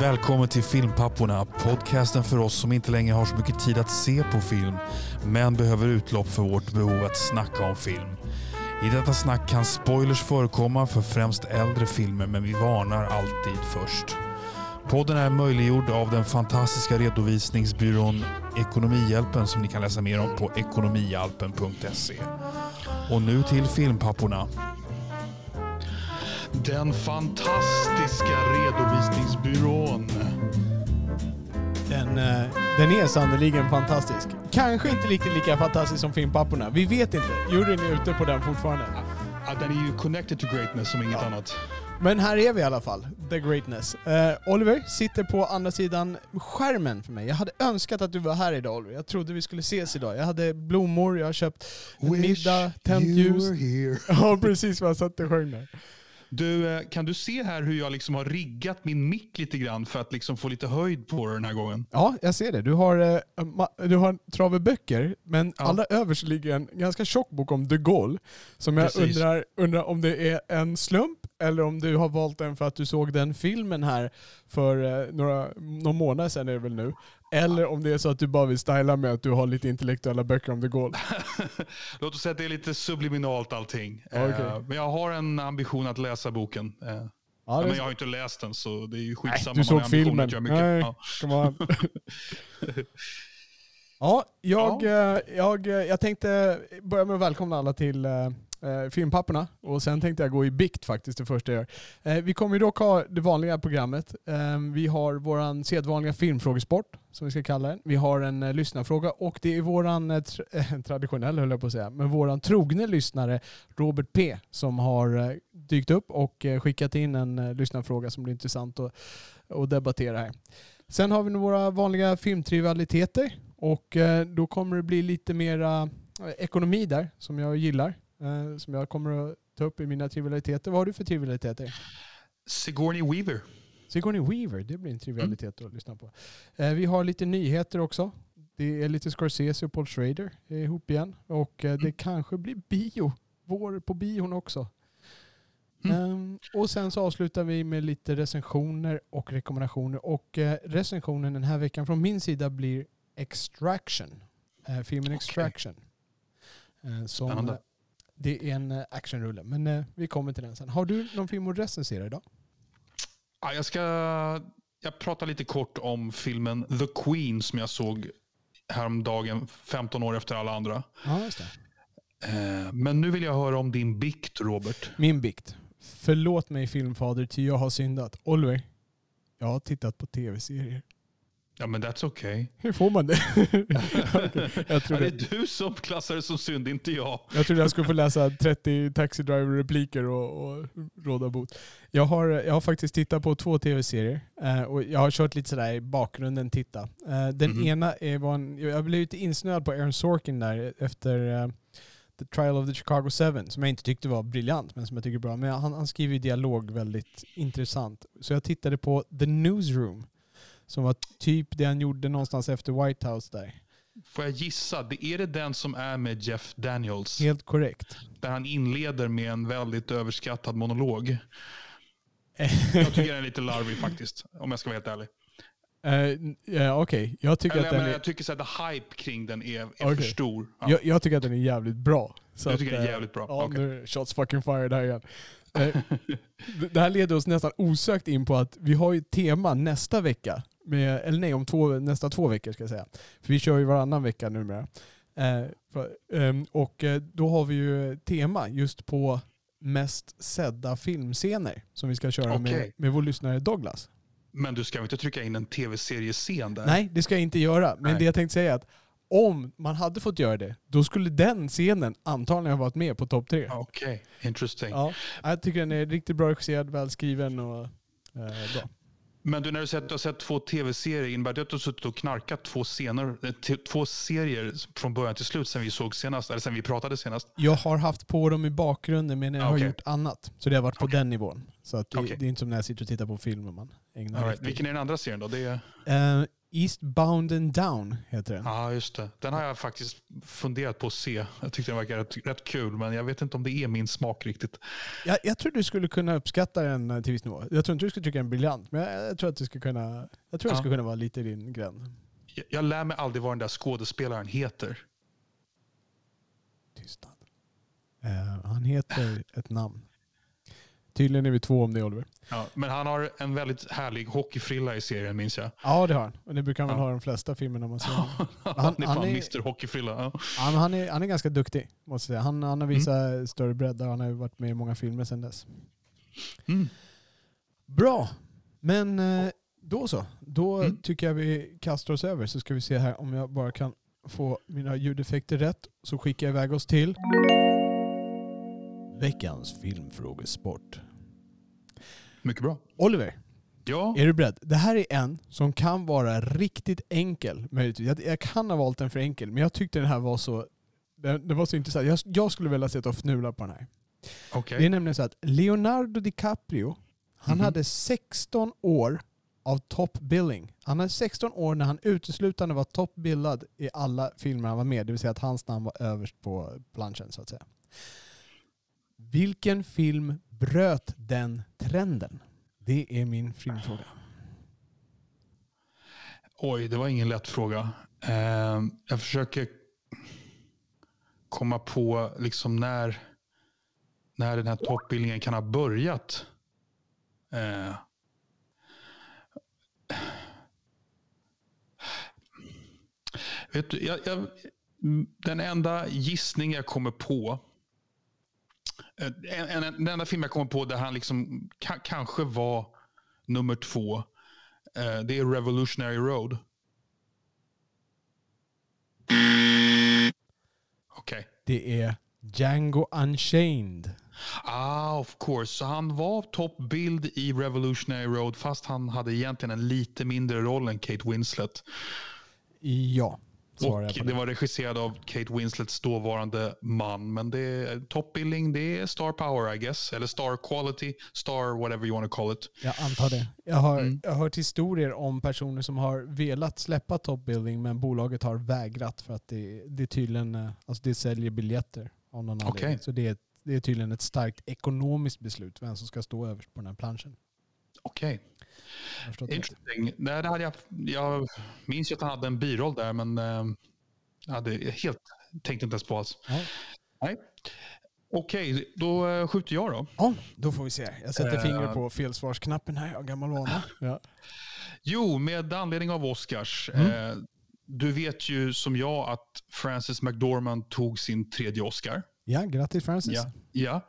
välkommen till Filmpapporna. Podcasten för oss som inte längre har så mycket tid att se på film, men behöver utlopp för vårt behov att snacka om film. I detta snack kan spoilers förekomma för främst äldre filmer, men vi varnar alltid först. Podden är möjliggjord av den fantastiska redovisningsbyrån Ekonomihjälpen som ni kan läsa mer om på ekonomihjälpen.se. Och nu till Filmpapporna. Den fantastiska redovisningsbyrån. Den, eh, den är sannerligen fantastisk. Kanske inte lika, lika fantastisk som Filmpapporna. Vi vet inte. Juryn är ute på den fortfarande. Ja, den är ju connected to greatness som inget annat. Men här är vi i alla fall. The greatness. Eh, Oliver sitter på andra sidan skärmen för mig. Jag hade önskat att du var här idag Oliver. Jag trodde vi skulle ses idag. Jag hade blommor, jag har köpt Wish middag, tänt ljus. Ja, precis vad jag satt och sjöng där. Du, eh, kan du se här hur jag liksom har riggat min mick lite grann för att liksom få lite höjd på den här gången? Ja, jag ser det. Du har, eh, ma- du har en trave böcker, men Ja. allra överst ligger en ganska tjock bok om de Gaulle. Som jag Precis. undrar, undrar om det är en slump eller om du har valt den för att du såg den filmen här för eh, några, någon månad sedan är det väl nu. Eller om det är så att du bara vill styla med att du har lite intellektuella böcker om de Gaulle. Låt oss säga att det är lite subliminalt allting. Ja. Eh, Men jag har en ambition att läsa boken. Eh, Ja, ja, det- men jag har inte läst den så det är ju skitsamma. Nej, du såg filmen. mycket. Nej, Ja. come on. ja, jag, eh, jag, jag tänkte börja med att välkomna alla till eh, filmpapperna Filmpapporna och sen tänkte jag gå i bikt faktiskt det första jag gör. Eh, vi kommer ju dock ha det vanliga programmet. Eh, vi har våran sedvanliga filmfrågesport som vi ska kalla den. Vi har en eh, lyssnarfråga och det är våran eh, eh, traditionell höll jag på att säga, men våran trogne lyssnare Robert P som har eh, dykt upp och eh, skickat in en eh, lyssnarfråga som blir intressant att, att debattera här. Sen har vi våra vanliga filmtrivialiteter och eh, då kommer det bli lite mera eh, ekonomi där som jag gillar eh, Som jag kommer att ta upp i mina trivialiteter. Vad har du för trivialiteter? Sigourney Weaver. Sigourney Weaver, det blir en trivialitet att lyssna på. Eh, Vi har lite nyheter också. Det är lite Scorsese och Paul Schrader ihop igen. Och eh, det kanske blir bio. Vår på bion också. Mm. Ehm, och sen så avslutar vi med lite recensioner och rekommendationer. Och eh, recensionen den här veckan från min sida blir Extraction. Eh, filmen Extraction. Eh, som, Spännande. Det är en eh, actionrulle. Men eh, vi kommer till den sen. Har du någon film att recensera idag? Ja, jag ska jag pratar lite kort om filmen The Queen som jag såg häromdagen, 15 år efter alla andra. Ja, just det. Eh, Men nu vill jag höra om din bikt, Robert. Min bikt. Förlåt mig filmfader, ty jag har syndat. Oliver, jag har tittat på tv-serier. Ja, men that's okay. Hur får man det? Okej, jag, Ja, trodde, det är du som klassar det som synd, inte jag. jag trodde jag skulle få läsa 30 Taxi Driver-repliker och, och råda bot. Jag har, jag har faktiskt tittat på två tv-serier eh, och jag har kört lite sådär i bakgrunden titta. Eh, den Mhm. ena är, var en, jag blev lite insnöad på Aaron Sorkin där efter eh, The Trial of the Chicago Seven, som jag inte tyckte var briljant, men som jag tycker är bra. Men han, han skriver ju dialog väldigt intressant. Så jag tittade på The Newsroom, som var typ det han gjorde någonstans efter White House där. Får jag gissa? Det är det den som är med Jeff Daniels? Helt korrekt. Där han inleder med en väldigt överskattad monolog. Jag tycker den är lite larvig faktiskt, om jag ska vara helt ärlig. Eh, ja, Okej, jag tycker Eller, att den menar, är... jag tycker så här, the hype kring den är, är Okej. för stor. Ja. Jag, jag tycker att den är jävligt bra. Så Jag att, tycker den är eh, jävligt bra. Ja, Okej. nu shots fucking fired här igen. Eh, det- här leder oss nästan osökt in på att vi har ju ett tema nästa vecka. Med, eller nej, om två, nästa två veckor ska jag säga. För vi kör ju varannan vecka numera. Eh, för, ehm, och eh, då har vi ju tema just på mest sedda filmscener som vi ska köra med, Okej. med vår lyssnare Douglas. Men du ska inte trycka in en tv-seriescen där? Nej, det ska jag inte göra. Men Nej. det jag tänkte säga är att om man hade fått göra det, då skulle den scenen antagligen ha varit med på topp tre. Okej, interesting. Ja, jag tycker den är riktigt bra regisserad, välskriven och eh, bra. Men du, när du säger att du har sett två tv-serier, innebär det att du har suttit och knarkat två, scener, eh, två serier från början till slut sen vi såg senast, eller sen vi pratade senast? Jag har haft på dem i bakgrunden men jag har gjort annat. Så det har varit på Okej. den nivån. Så att det, Okej. det är inte som när jag sitter och tittar på film och man ägnar right. Vilken är den andra serien då? Det är... Eh, Eastbound and Down heter den. Ja, just det. Den har jag faktiskt funderat på att se. Jag tyckte den verkar rätt, rätt kul, men jag vet inte om det är min smak riktigt. Jag, jag tror du skulle kunna uppskatta den eh, till viss nivå. Jag tror inte du skulle tycka den är briljant, men jag, jag tror att det skulle kunna, jag tror Ja. skulle kunna vara lite i din gräns. Jag, jag lär mig aldrig vad den där skådespelaren heter. Tystnad. Eh, han heter ett namn. Tydligen är vi två om det Oliver. Ja, men han har en väldigt härlig hockeyfrilla i serien, minns jag. Ja det har han. Och det brukar han väl Ja. ha i de flesta filmerna man ser. Han, Han- är han fan är- Mr Hockeyfrilla. Ja. Men han, är, han är ganska duktig, måste jag säga. Han, han har visat större bredd där. Han har ju varit med i många filmer sedan dess. Mm. Bra, men eh, då så. Då Mm. tycker jag vi kastar oss över så ska vi se här om jag bara kan få mina ljudeffekter rätt. Så skickar jag iväg oss till veckans filmfrågesport. Mycket bra. Oliver, Ja, är du beredd? Det här är en som kan vara riktigt enkel. Jag, jag kan ha valt den för enkel, men jag tyckte den här var så, den, den var så intressant. Jag, jag skulle vilja sitta och fnula på den här. okej. Det är nämligen så att Leonardo DiCaprio, han Mhm. hade 16 år av top billing. Han hade 16 år när han uteslutande var toppbillad i alla filmer han var med. Det vill säga att hans namn var överst på planschen så att säga. Vilken film bröt den trenden? Det är min filmfråga. Oj, det var ingen lätt fråga. Eh, jag försöker komma på liksom när, när den här toppbildningen kan ha börjat. Eh, vet du, jag, jag, den enda gissning jag kommer på eh, en, en, den enda film jag kommer på där han liksom ka, kanske var nummer två eh, det är Revolutionary Road. Okej. Det är Django Unchained. Ah, of course. Så han var toppbild i Revolutionary Road fast han hade egentligen en lite mindre roll än Kate Winslet. Ja, Och det det. var regisserad av Kate Winslets dåvarande man. Men det är toppbildning, det är star power I guess. Eller star quality, star whatever you want to call it. Jag antar det. Jag har, Mm. jag har hört historier om personer som har velat släppa Top Building men bolaget har vägrat för att det, det tydligen, eh, alltså det säljer biljetter av någon anledning. Så det är, det är tydligen ett starkt ekonomiskt beslut vem som ska stå överst på den här planschen. Okej. Jag Interesting. Nej, det hade jag, jag minns ju att han hade en biroll där, men eh, jag hade helt tänkte inte ens på alls. Nej. Okej, då eh, skjuter jag då. ja, då får vi se. Jag sätter Eh. fingret på felsvarsknappen här av gammal vana. Ja. Jo, med anledning av Oscars. Mm. Eh, du vet ju som jag att Frances McDormand tog sin tredje Oscar. ja, grattis Francis. Ja.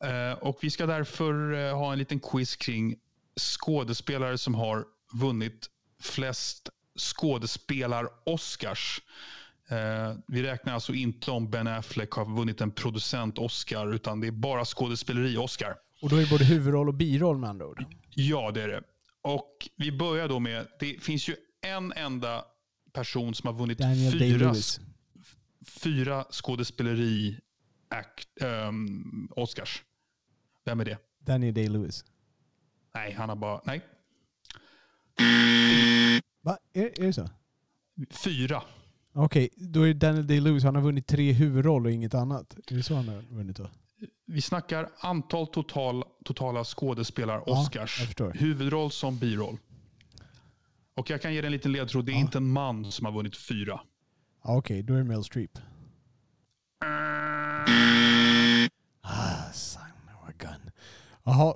ja. Eh, och vi ska därför eh, ha en liten quiz kring skådespelare som har vunnit flest skådespelar-Oscars. Eh, vi räknar alltså inte om Ben Affleck har vunnit en producent-Oscar, utan det är bara skådespeleri-Oscar. Och då är det både huvudroll och biroll med andra ord. Ja, det är det. Och vi börjar då med, det finns ju en enda person som har vunnit Daniel fyra, fyra skådespeleri act, ehm, Oscars. Vem är det? Daniel Day-Lewis. Nej, han har bara, nej, Va? Är, är det så? fyra. Okej, då är Daniel Day-Lewis, han har vunnit tre huvudroller och inget annat. Är det så han har vunnit då? Vi snackar antal total, totala skådespelar Ja, Oscars. jag förstår. Huvudroll som biroll. Och jag kan ge dig en liten ledtråd. Det är inte en man som har vunnit fyra. Ja, Okej, då är det Meryl Streep. Ah, son of a gun. Jaha,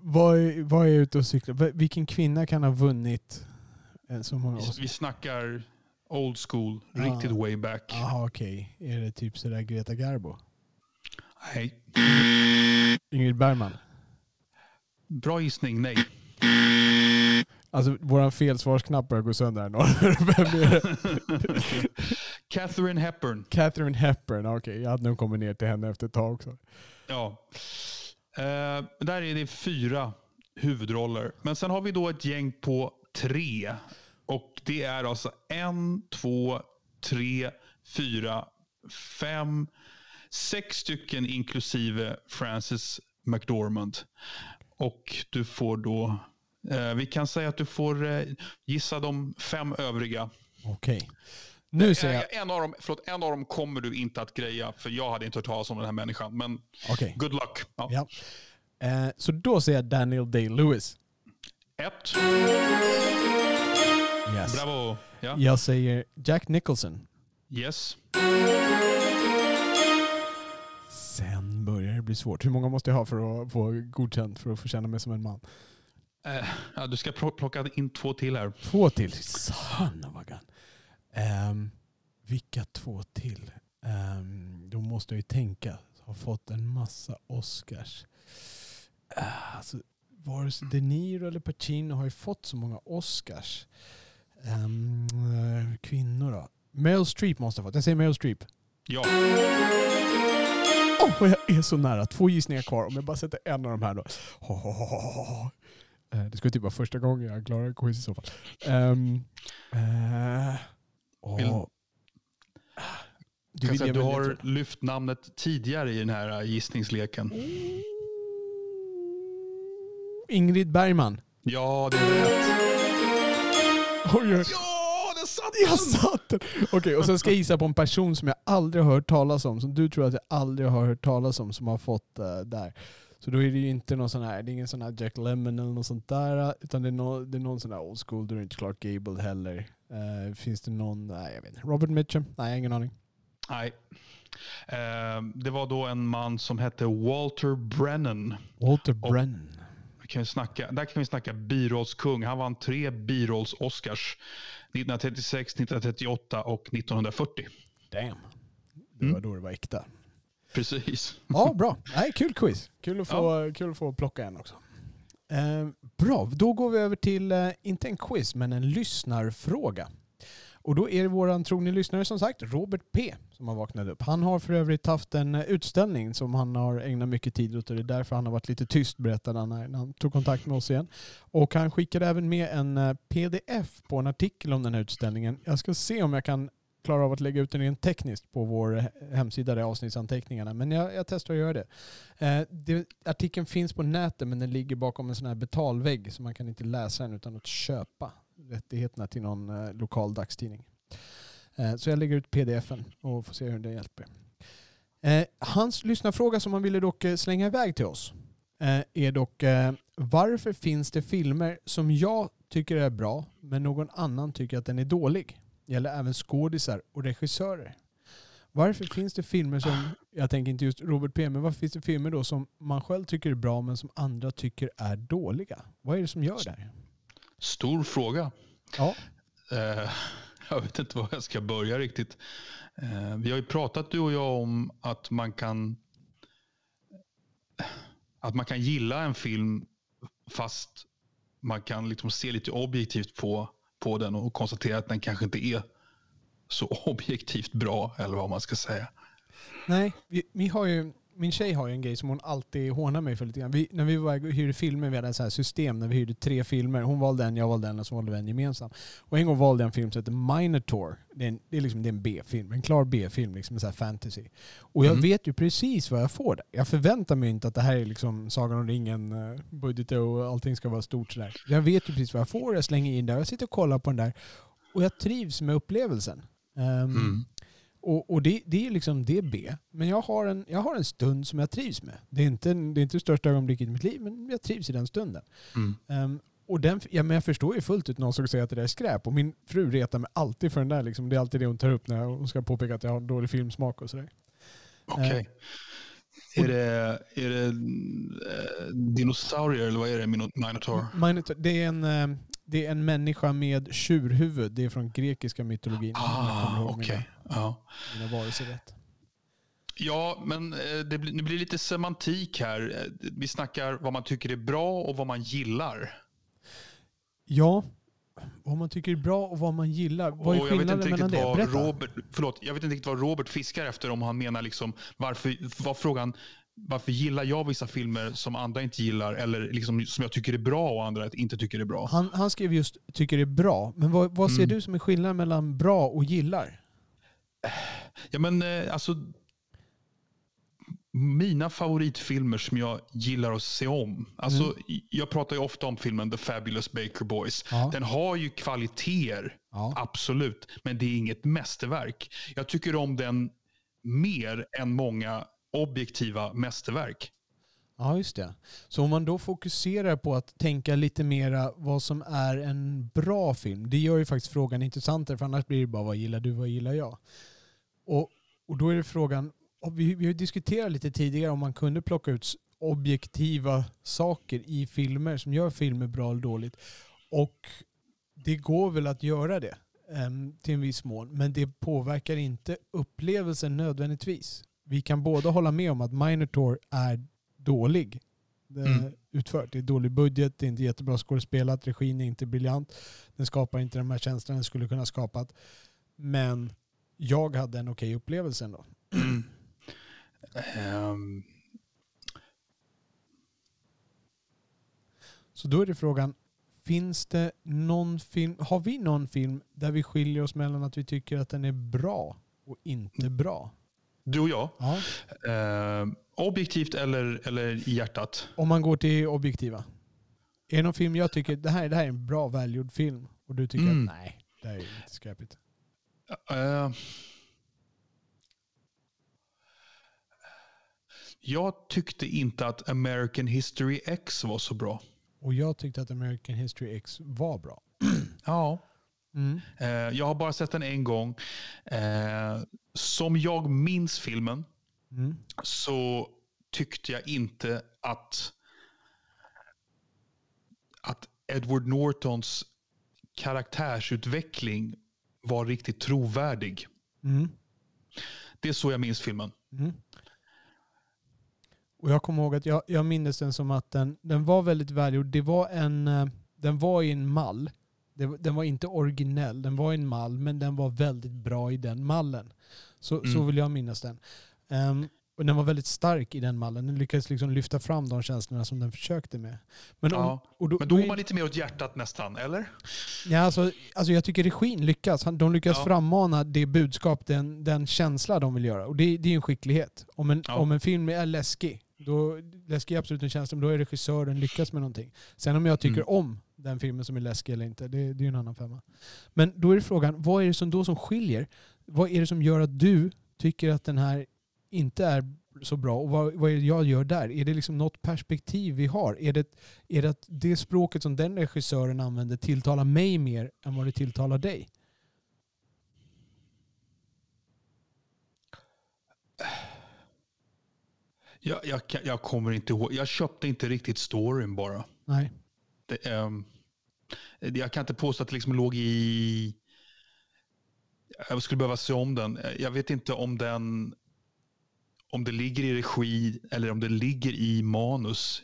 vad är, vad är ute och cyklar? Vilken kvinna kan ha vunnit har Vi, Oscar? vi snackar old school, Ja. riktigt way back. Jaha, okej. Är det typ sådär Greta Garbo? Nej. Ingrid Bergman? Bra gissning, nej. Alltså, våran felsvarsknapp börjar gå sönder här. Vem är det? Catherine Hepburn. Catherine Hepburn, okej. Jag hade nog kommit ner till henne efter ett tag också. Ja. Eh, där är det fyra huvudroller. Men sen har vi då ett gäng på tre. Och det är alltså en, två, tre, fyra, fem, sex stycken inklusive Frances McDormand. Och du får då Eh, vi kan säga att du får eh, gissa de fem övriga. Okej. Nu ser jag... En av, dem, förlåt, en av dem kommer du inte att greja, för jag hade inte hört talas om den här människan. Men Okej. good luck. Ja. Ja. Eh, så då ser jag Daniel Day-Lewis. Ett. Yes. Bravo. Ja. Jag säger Jack Nicholson. Yes. Sen börjar det bli svårt. Hur många måste jag ha för att få godkänt för att få känna mig som en man? Eh, ja, du ska pl- plocka in två till här. Två till. Son Ehm, vilka två till? Um, då måste jag ju tänka. Har fått en massa Oscars. Uh, alltså, vare sig De Niro eller Pacino har ju fått så många Oscars. Ehm, eh, kvinnor då? Meryl Streep måste ha fått. Jag säger Meryl Streep. Ja. Åh, jag är så nära. Två gissningar kvar. Om jag bara sätter en av de här då. Eh, Det skulle typ vara första gången jag klarar en quiz i så fall. Um, uh, Vill- du vill säga du har ledtråd? lyft namnet tidigare i den här eh, gissningsleken. Ingrid Bergman. Ja, det är rätt. Oj, oj. Ja, det satt Jag satt den! Okej, och sen ska jag gissa på en person som jag aldrig har hört talas om, som du tror att jag aldrig har hört talas om, som har fått uh, där. Så då är det ju inte någon sån här, det är ingen sån här Jack Lemmon eller något sånt där, utan det är, no, det är någon sån här old school, då är det inte Clark Gable heller. Eh, finns det någon, nej jag vet inte, Robert Mitchum? Nej, jag har ingen aning. Nej. Eh, det var då en man som hette Walter Brennan. Walter Brennan. Vi kan ju snacka, där kan vi snacka birollskung. Han vann tre birolls-Oscars. 1936, 1938 och 1940. Damn. Det Mm. var då det var äkta. Precis. Ja, bra. Nej, kul quiz. Kul att få, kul att få plocka en också. Eh, bra, då går vi över till, eh, inte en quiz, men en lyssnarfråga. Och då är det vår trogne lyssnare som sagt, Robert P, som har vaknat upp. Han har för övrigt haft en eh, utställning som han har ägnat mycket tid åt och det är därför han har varit lite tyst berättade han när han tog kontakt med oss igen. Och han skickade även med en pdf på en artikel om den här utställningen. Jag ska se om jag kan klarar av att lägga ut den rent tekniskt på vår hemsida, där avsnittsanteckningarna. Men jag, jag testar att göra det. Eh, det. Artikeln finns på nätet men den ligger bakom en sån här betalvägg så man kan inte läsa den utan att köpa rättigheterna till någon eh, lokal dagstidning. Eh, så jag lägger ut pdfen och får se hur det hjälper. Eh, hans lyssnarfråga som han ville dock eh, slänga iväg till oss eh, är dock eh, varför finns det filmer som jag tycker är bra men någon annan tycker att den är dålig? Gäller även skådisar och regissörer. Varför finns det filmer som, jag tänker inte just Robert P, men varför finns det filmer då som man själv tycker är bra men som andra tycker är dåliga? Vad är det som gör det här? Stor fråga. Ja. Eh, jag vet inte var jag ska börja riktigt. Eh, vi har ju pratat du och jag om att man kan att man kan gilla en film fast man kan liksom se lite objektivt på, på den och konstatera att den kanske inte är så objektivt bra eller vad man ska säga. Nej, vi, vi har ju, min tjej har ju en grej som hon alltid hånar mig för lite grann. Vi, när vi var och hyrde filmer, vi hade ett så här system när vi hyrde tre filmer. Hon valde en, jag valde en och så valde vi en gemensam. Och en gång valde jag en film som heter Minotaur. Det är en, det är liksom, det är en B-film, en klar B-film, liksom en så fantasy. Och jag Mm. vet ju precis vad jag får där. Jag förväntar mig inte att det här är liksom Sagan om ringen, eh, budget och allting ska vara stort sådär. Jag vet ju precis vad jag får, jag slänger in där, jag sitter och kollar på den där. Och jag trivs med upplevelsen. Ehm, Mm. Och, och det, det är liksom det är B. Men jag har, en, jag har en stund som jag trivs med. Det är inte, det är inte det största ögonblicket i mitt liv, men jag trivs i den stunden. Mm. Ehm, och den, ja, men jag förstår ju fullt ut någon som säger att det där är skräp. Och min fru retar mig alltid för den där. Liksom. Det är alltid det hon tar upp när hon ska påpeka att jag har dålig filmsmak och sådär. Okej. Är det, är det eh, dinosaurier eller vad är det? Mino- Minotaur? Minotaur, det, är en, eh, det är en människa med tjurhuvud. Det är från grekiska mytologin. Ah, okej. Ja. mina, varelser rätt. Ja, men eh, det blir, det blir lite semantik här. Eh, Vi snackar vad man tycker är bra och vad man gillar. Ja, vad man tycker är bra och vad man gillar. Vad är och jag vet skillnaden inte mellan det? vad Berätta. Robert, förlåt, jag vet inte riktigt vad Robert fiskar efter. Om han menar liksom varför, var frågan varför gillar jag vissa filmer som andra inte gillar eller liksom som jag tycker är bra och andra inte tycker är bra. Han, han skrev just tycker är bra. Men vad, vad ser Mm. du som är skillnaden mellan bra och gillar? Ja, men eh, alltså... mina favoritfilmer som jag gillar att se om. Alltså, Mm. Jag pratar ju ofta om filmen The Fabulous Baker Boys. Ja. Den har ju kvaliteter, Ja. absolut. Men det är inget mästerverk. Jag tycker om den mer än många objektiva mästerverk. Ja, just det. Så om man då fokuserar på att tänka lite mera vad som är en bra film, det gör ju faktiskt frågan intressantare för annars blir det bara vad gillar du, vad gillar jag? Och, och då är det frågan, vi, vi har diskuterat lite tidigare om man kunde plocka ut objektiva saker i filmer som gör filmer bra eller dåligt. Och det går väl att göra det em, till en viss mån, men det påverkar inte upplevelsen nödvändigtvis. Vi kan båda hålla med om att Minotaur är dålig det är Mm. utfört. Det är dålig budget, det är inte jättebra skådespelat, regin är inte briljant. Den skapar inte de här känslorna den skulle kunna skapat. Men jag hade en okej upplevelse ändå. Ehm, Så då är det frågan, finns det någon film, har vi någon film där vi skiljer oss mellan att vi tycker att den är bra och inte bra? du och jag. Ja. Ehm, objektivt eller, eller i hjärtat? Om man går till objektiva. Är det någon film jag tycker, det här, det här är en bra välgjord film och du tycker Mm. att nej, det här är lite skräpigt. Eh, jag tyckte inte att American History X var så bra. Och jag tyckte att American History X var bra. Ja. Mm. Eh, jag har bara sett den en gång. Eh, som jag minns filmen Mm. så tyckte jag inte att, att Edward Nortons karaktärsutveckling var riktigt trovärdig. Mm. Det är så jag minns filmen. Mm. Och jag kommer ihåg att jag, jag minns den som att den, den var väldigt välgjord. Det var en, eh, den var i en mall. Det, den var inte originell, den var i en mall, men den var väldigt bra i den mallen. Så, så Mm. vill jag minnas den. Ehm, och den var väldigt stark i den mallen. Den lyckades liksom lyfta fram de känslorna som den försökte med. Men, om, Ja, och då, Men då är- går man lite mer åt hjärtat nästan, eller? Ja, alltså, alltså jag tycker regin lyckas. De lyckas Ja. frammana det budskap, den, den känsla de vill göra. Och det, det är en skicklighet. Om en, Ja. om en film är läskig, då, läskig är absolut en känsla, men då är regissören lyckas med någonting. Sen om jag tycker Mm. om den filmen som är läskig eller inte, det, det är ju en annan femma. Men då är frågan, vad är det som då som skiljer? Vad är det som gör att du tycker att den här inte är så bra? Och vad, vad är det jag gör där? Är det liksom något perspektiv vi har? Är det, är det att det språket som den regissören använder tilltalar mig mer än vad det tilltalar dig? Jag, jag, jag kommer inte ihåg. Jag köpte inte riktigt storyn bara. Nej. Det, ehm, jag kan inte påstå att det liksom låg i... Jag skulle behöva se om den. Jag vet inte om den... Om det ligger i regi eller om det ligger i manus.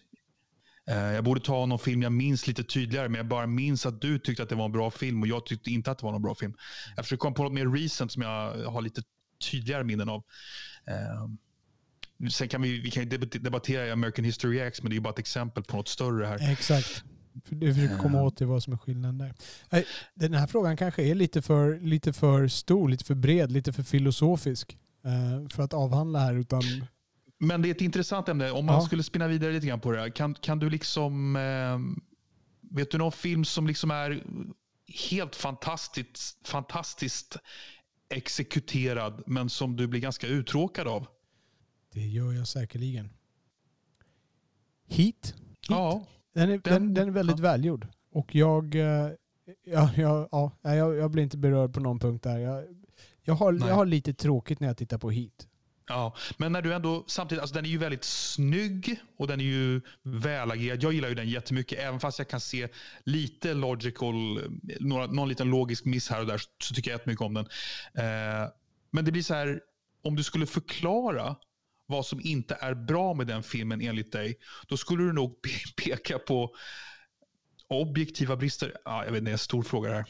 Eh, Jag borde ta någon film jag minns lite tydligare, men jag bara minns att du tyckte att det var en bra film och jag tyckte inte att det var någon bra film. Jag försöker komma på något mer recent som jag har lite tydligare minnen av. Eh, Sen kan vi, vi kan debattera American History X, men det är ju bara ett exempel på något större här. Exakt. Det försöker komma Ja. åt till vad som är skillnaden där. Den här frågan kanske är lite för, lite för stor, lite för bred, lite för filosofisk eh, för att avhandla här. Utan, Men det är ett intressant ämne. Om man Ja. skulle spinna vidare lite grann på det här. Kan, kan du liksom... Eh, vet du någon film som liksom är helt fantastiskt, fantastiskt exekuterad, men som du blir ganska uttråkad av? det gör jag säkerligen. Heat. Ja. Den, är, den, Den- den är väldigt välgjord. Och jag, eh, ja, ja, ja, jag, jag blir inte berörd på någon punkt där. Jag, jag, har, Nej. jag har lite tråkigt när jag tittar på Heat. Ja, men när du ändå samtidigt, alltså den är ju väldigt snygg och den är ju välagerad. Jag gillar ju den jättemycket, även fast jag kan se lite logical, några, någon liten logisk miss här och där, så tycker jag jättemycket om den. Eh, men det blir så här, om du skulle förklara vad som inte är bra med den filmen enligt dig, då skulle du nog pe- peka på objektiva brister. Ja, jag vet inte, det är en stor fråga det här.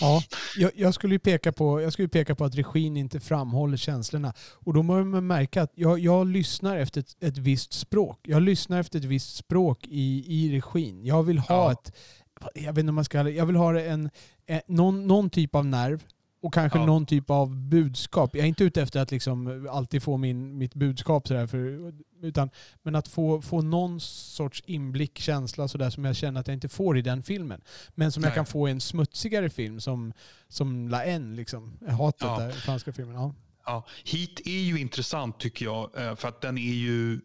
Ja, jag, jag, skulle ju peka på, jag skulle peka på att regin inte framhåller känslorna. Och då måste man märka att jag, jag lyssnar efter ett, ett visst språk. Jag lyssnar efter ett visst språk i, i regin. Jag vill ha Ja. ett, jag vet inte om man ska, jag vill ha en, en, någon, någon typ av nerv och kanske Ja. någon typ av budskap. Jag är inte ute efter att liksom alltid få min, mitt budskap sådär, för, utan, men att få, få någon sorts inblick, känsla sådär som jag känner att jag inte får i den filmen. Men som jag Nej. kan få i en smutsigare film som, som La En, liksom. Hatet Ja. där, franska filmen. Ja. Ja, Heat är ju intressant tycker jag. eh, För att den är ju...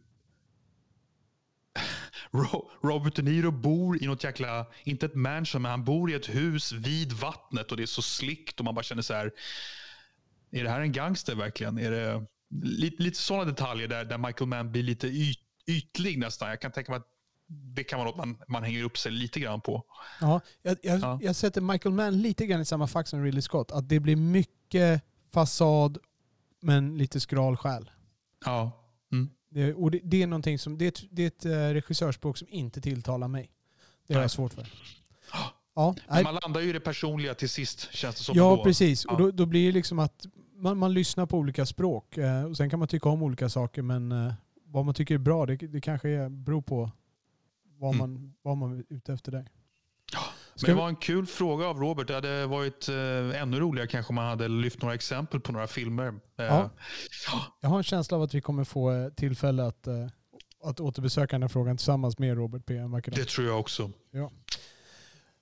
Ro- Robert De Niro bor i något jäkla, inte ett mansion, men han bor i ett hus vid vattnet och det är så slickt och man bara känner så här. Är det här en gangster verkligen? Är det lite, lite sådana detaljer där, där Michael Mann blir lite yt, ytlig nästan. Jag kan tänka mig att det kan vara något man, man hänger upp sig lite grann på. Ja, jag, jag, Ja. jag sätter Michael Mann lite grann i samma fack som Ridley Scott. Att det blir mycket fasad men lite skral själ. Ja. Mm. Det, och det, det är någonting som, det det är ett eh, regissörspråk som inte tilltalar mig. Det har jag svårt för. Ja, Men man landar ju i det personliga till sist känns det som. ja då. precis. Och då, då blir det liksom att man, man lyssnar på olika språk. Eh, och sen kan man tycka om olika saker men eh, vad man tycker är bra det, det kanske är, beror på vad, Mm. man, vad man är ute efter där. Men det var en kul fråga av Robert. Det hade varit eh, ännu roligare kanske om man hade lyft några exempel på några filmer. Eh, Ja. Jag har en känsla av att vi kommer få eh, tillfälle att, eh, att återbesöka den här frågan tillsammans med Robert P. en vacker dag. Det tror jag också.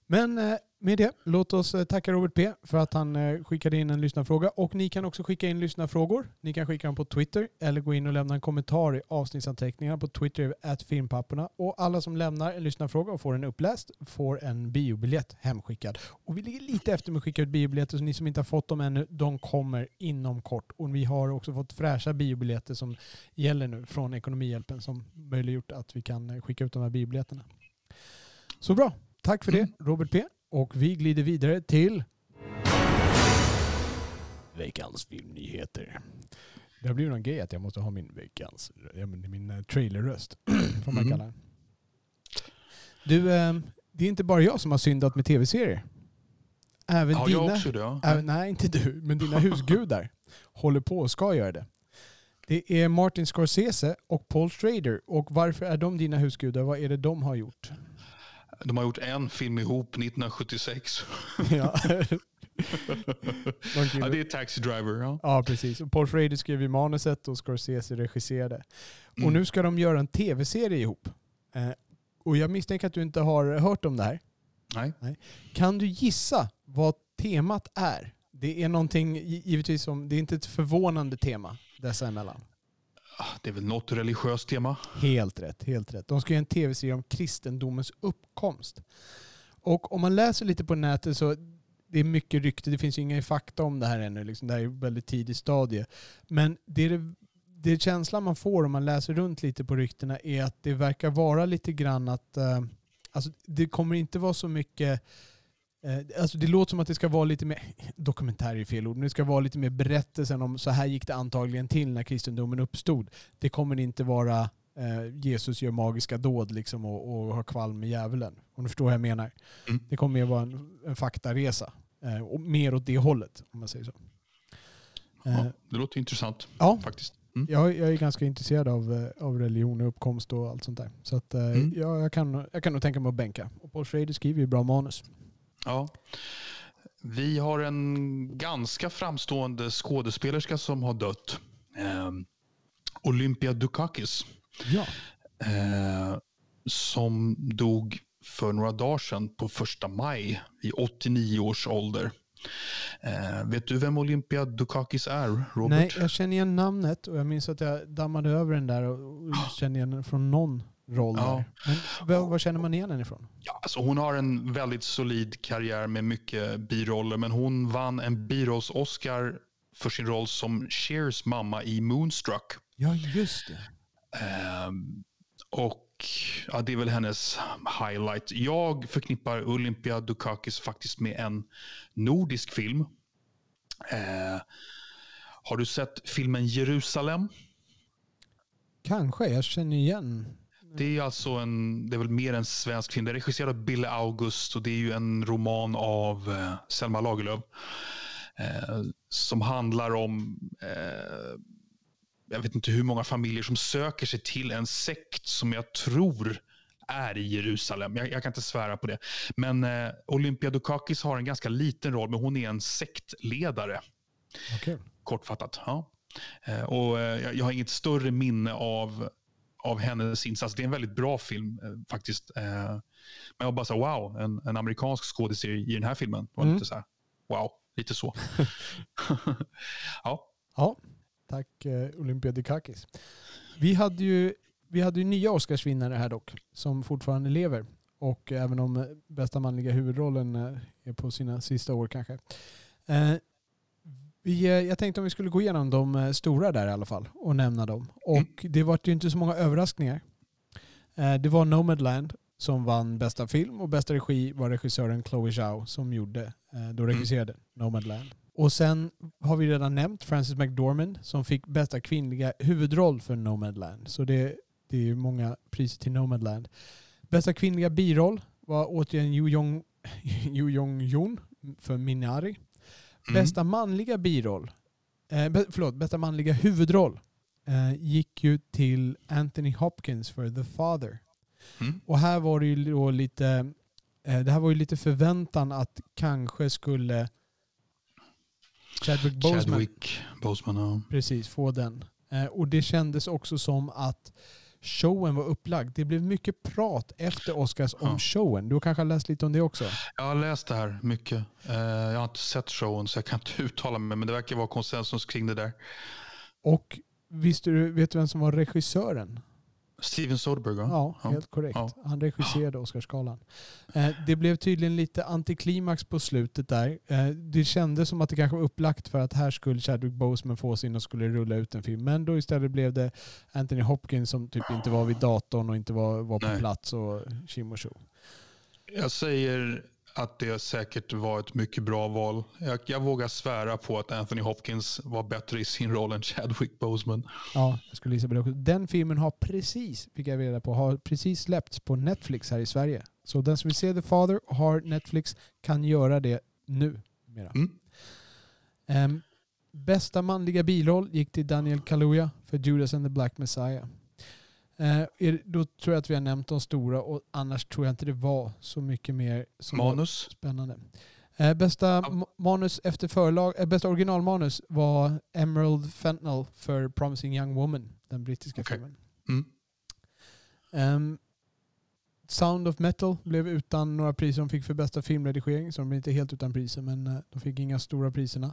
Men eh, med det, låt oss eh, tacka Robert P för att han eh, skickade in en lyssnarfråga. Och ni kan också skicka in lyssnarfrågor. Ni kan skicka dem på Twitter eller gå in och lämna en kommentar i avsnittsanteckningarna på Twitter at filmpapporna. Och alla som lämnar en lyssnarfråga och får den uppläst får en biobiljett hemskickad. Och vi ligger lite efter med att skicka ut biobiljetter så ni som inte har fått dem ännu, de kommer inom kort. Och vi har också fått fräscha biobiljetter som gäller nu från Ekonomihjälpen som möjliggjort att vi kan skicka ut de här biobiljetterna. Så bra. Tack för det, Robert P. Och vi glider vidare till veckans filmnyheter. Det har blivit någon grej att jag måste ha min veckans, min eh, trailerröst. Får man Mhm. kalla den. Du, eh, det är inte bara jag som har syndat med tv-serier. Även Ja, dina, jag också det. Ja. även, nej inte du, men dina husgudar håller på och ska göra det. Det är Martin Scorsese och Paul Schrader. Och varför är de dina husgudar? Vad är det de har gjort? De har gjort en film ihop 1976. ja. Ja, det är Taxi Driver. Ja. Ja, precis. Och Paul Schrader skrev ju manuset och Scorsese regisserade. Och Mm. nu ska de göra en tv-serie ihop. Eh, och jag misstänker att du inte har hört om det här. Nej. Kan du gissa vad temat är? Det är någonting, gi- givetvis, som, det är inte ett förvånande tema dessa emellan. Ah, det är väl något religiöst tema. Helt rätt, helt rätt. De ska göra en tv-serie om kristendomens uppkomst. Och om man läser lite på nätet så det är mycket rykte, det finns ju inga fakta om det här ännu. Liksom. Det här är ett väldigt tidigt stadie. Men det, är det, det känslan man får om man läser runt lite på ryktena är att det verkar vara lite grann att eh, alltså, det kommer inte vara så mycket Alltså det låter som att det ska vara lite mer, dokumentär är fel ord, men det ska vara lite mer berättelsen om så här gick det antagligen till när kristendomen uppstod. Det kommer inte vara eh, Jesus gör magiska dåd liksom och, och har kvalm med djävulen. Om du förstår vad jag menar. Mm. Det kommer mer vara en, en faktaresa. Eh, och mer åt det hållet, om man säger så. Eh, Ja, det låter intressant ja, faktiskt. Mm. jag, jag är ganska intresserad av, eh, av religion och uppkomst och allt sånt där. Så att, eh, Mm. ja, jag, kan, jag kan nog tänka mig att bänka. Och Paul Schrader skriver ju bra manus. Ja. Vi har en ganska framstående skådespelerska som har dött. Ehm, Olympia Dukakis. Ja. Eh, som dog för några dagar sedan på första maj i 89 års ålder. Eh, vet du vem Olympia Dukakis är, Robert? Nej, jag känner igen namnet och jag minns att jag dammade över den där och och känner igen den från någon roll Ja. där. Men vad, känner man igen den ifrån? Ja, alltså hon har en väldigt solid karriär med mycket biroller, men hon vann en birolls-Oscar för sin roll som Cheers mamma i Moonstruck. Ja, just det. Ehm, och ja, det är väl hennes highlight. Jag förknippar Olympia Dukakis faktiskt med en nordisk film. Eh, har du sett filmen Jerusalem? Kanske, jag känner igen. Det är alltså en, det är väl mer en svensk film. Det är regisserad av Bille August och det är ju en roman av eh, Selma Lagerlöf. Eh, som handlar om, eh, jag vet inte hur många familjer som söker sig till en sekt som jag tror är i Jerusalem. Jag, jag kan inte svära på det. Men eh, Olympia Dukakis har en ganska liten roll, men hon är en sektledare. Okay. Kortfattat. Ja. Eh, och eh, jag har inget större minne av, av hennes insats. Det är en väldigt bra film eh, faktiskt. Eh, men jag bara så här, wow, en, en amerikansk skådis i den här filmen. var mm. lite så här, wow, lite så. ja. ja, tack eh, Olympia Dukakis. Vi hade ju vi hade ju nya Oscarsvinnare här dock, som fortfarande lever. Och även om bästa manliga huvudrollen är på sina sista år kanske. Eh, vi, eh, jag tänkte om vi skulle gå igenom de eh, stora där i alla fall och nämna dem. Och mm. det var ju inte så många överraskningar. Det var Nomadland som vann bästa film och bästa regi var regissören Chloe Zhao som gjorde, då mm. regisserade mm. Nomadland. Och sen har vi redan nämnt Frances McDormand som fick bästa kvinnliga huvudroll för Nomadland. Så det det är många priser till Nomadland. Bästa kvinnliga biroll var återigen Yu Jong, Yu Jong Jun för Minari. Mm. Bästa manliga biroll, eh, förlåt, bästa manliga huvudroll eh, gick ju till Anthony Hopkins för The Father. Mm. Och här var det ju då lite, eh, det här var ju lite förväntan att kanske skulle Chadwick Boseman, Chadwick Boseman ja. precis, få den. Eh, och det kändes också som att showen var upplagd. Det blev mycket prat efter Oscars om ja. showen. Du kanske har läst lite om det också? Jag har läst det här mycket. Eh, jag har inte sett showen så jag kan inte uttala mig men det verkar vara konsensus kring det där. Och visste du, vet du vem som var regissören? Steven Soderbergh ja. ja, helt korrekt. Ja. Han regisserade Oscarsgalan. Eh, det blev tydligen lite antiklimax på slutet där. Eh, det kändes som att det kanske var upplagt för att här skulle Chadwick Boseman få sin och skulle rulla ut en film. Men då istället blev det Anthony Hopkins som typ inte var vid datorn och inte var, var på Nej. plats och Kim och Jag säger att det säkert var ett mycket bra val. Jag, jag, vågar svära på att Anthony Hopkins var bättre i sin roll än Chadwick Boseman. Ja, jag skulle gissa på det också. Den filmen har precis, fick jag reda på, har precis släppts på Netflix här i Sverige. Så den som vill se The Father och har Netflix kan göra det nu. Mm. Um, bästa manliga biroll gick till Daniel Kaluuya för Judas and the Black Messiah. Eh, då tror jag att vi har nämnt de stora och annars tror jag inte det var så mycket mer som manus. spännande. Eh, bästa ja. manus efter förlag, eh, bästa originalmanus var Emerald Fentanyl för Promising Young Woman, den brittiska okay. filmen. Mm. Um, Sound of Metal blev utan några priser. De fick för bästa filmredigering, så de blev inte helt utan priser, men uh, de fick inga stora priserna.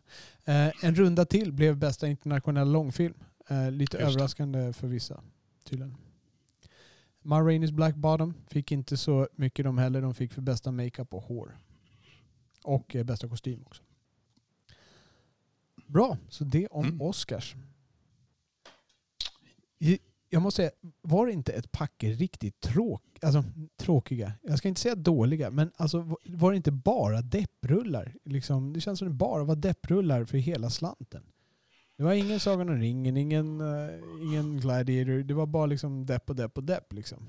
Uh, en runda till blev bästa internationella långfilm. Uh, lite överraskande för vissa, tydligen. Ma Rainey's Black Bottom fick inte så mycket de heller. De fick för bästa makeup och hår. Och eh, bästa kostym också. Bra, så det om mm. Oscars. Jag måste säga, var det inte ett packe riktigt tråk, alltså, tråkiga? Jag ska inte säga dåliga, men alltså, var det inte bara depprullar? Liksom, det känns som det bara var depprullar för hela slanten. Det var ingen Sagan om ringen, ingen, uh, ingen Gladiator. Det var bara liksom depp och depp och depp. Liksom.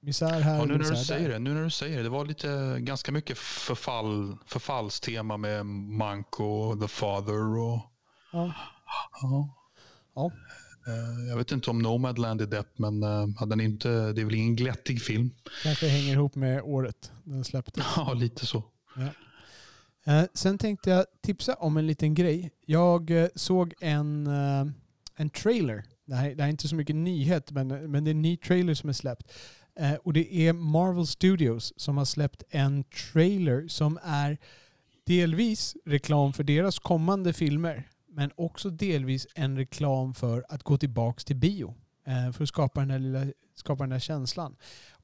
Misär här ja, nu när du säger det, Nu när du säger det. Det var lite, ganska mycket förfall, förfallstema med Manko, The Father och... Ja. ja. ja. Uh, jag vet inte om Nomadland är depp, men uh, den inte, det är väl ingen glättig film. Kanske hänger ihop med året den släpptes. Ja, lite så. Ja. Eh, sen tänkte jag tipsa om en liten grej. Jag eh, såg en, eh, en trailer. Det här, det här, är inte så mycket nyhet, men, men det är en ny trailer som är släppt. Och det är Marvel Studios som har släppt en trailer som är delvis reklam för deras kommande filmer, men också delvis en reklam för att gå tillbaka till bio. För att skapa den, här lilla, skapa den här känslan.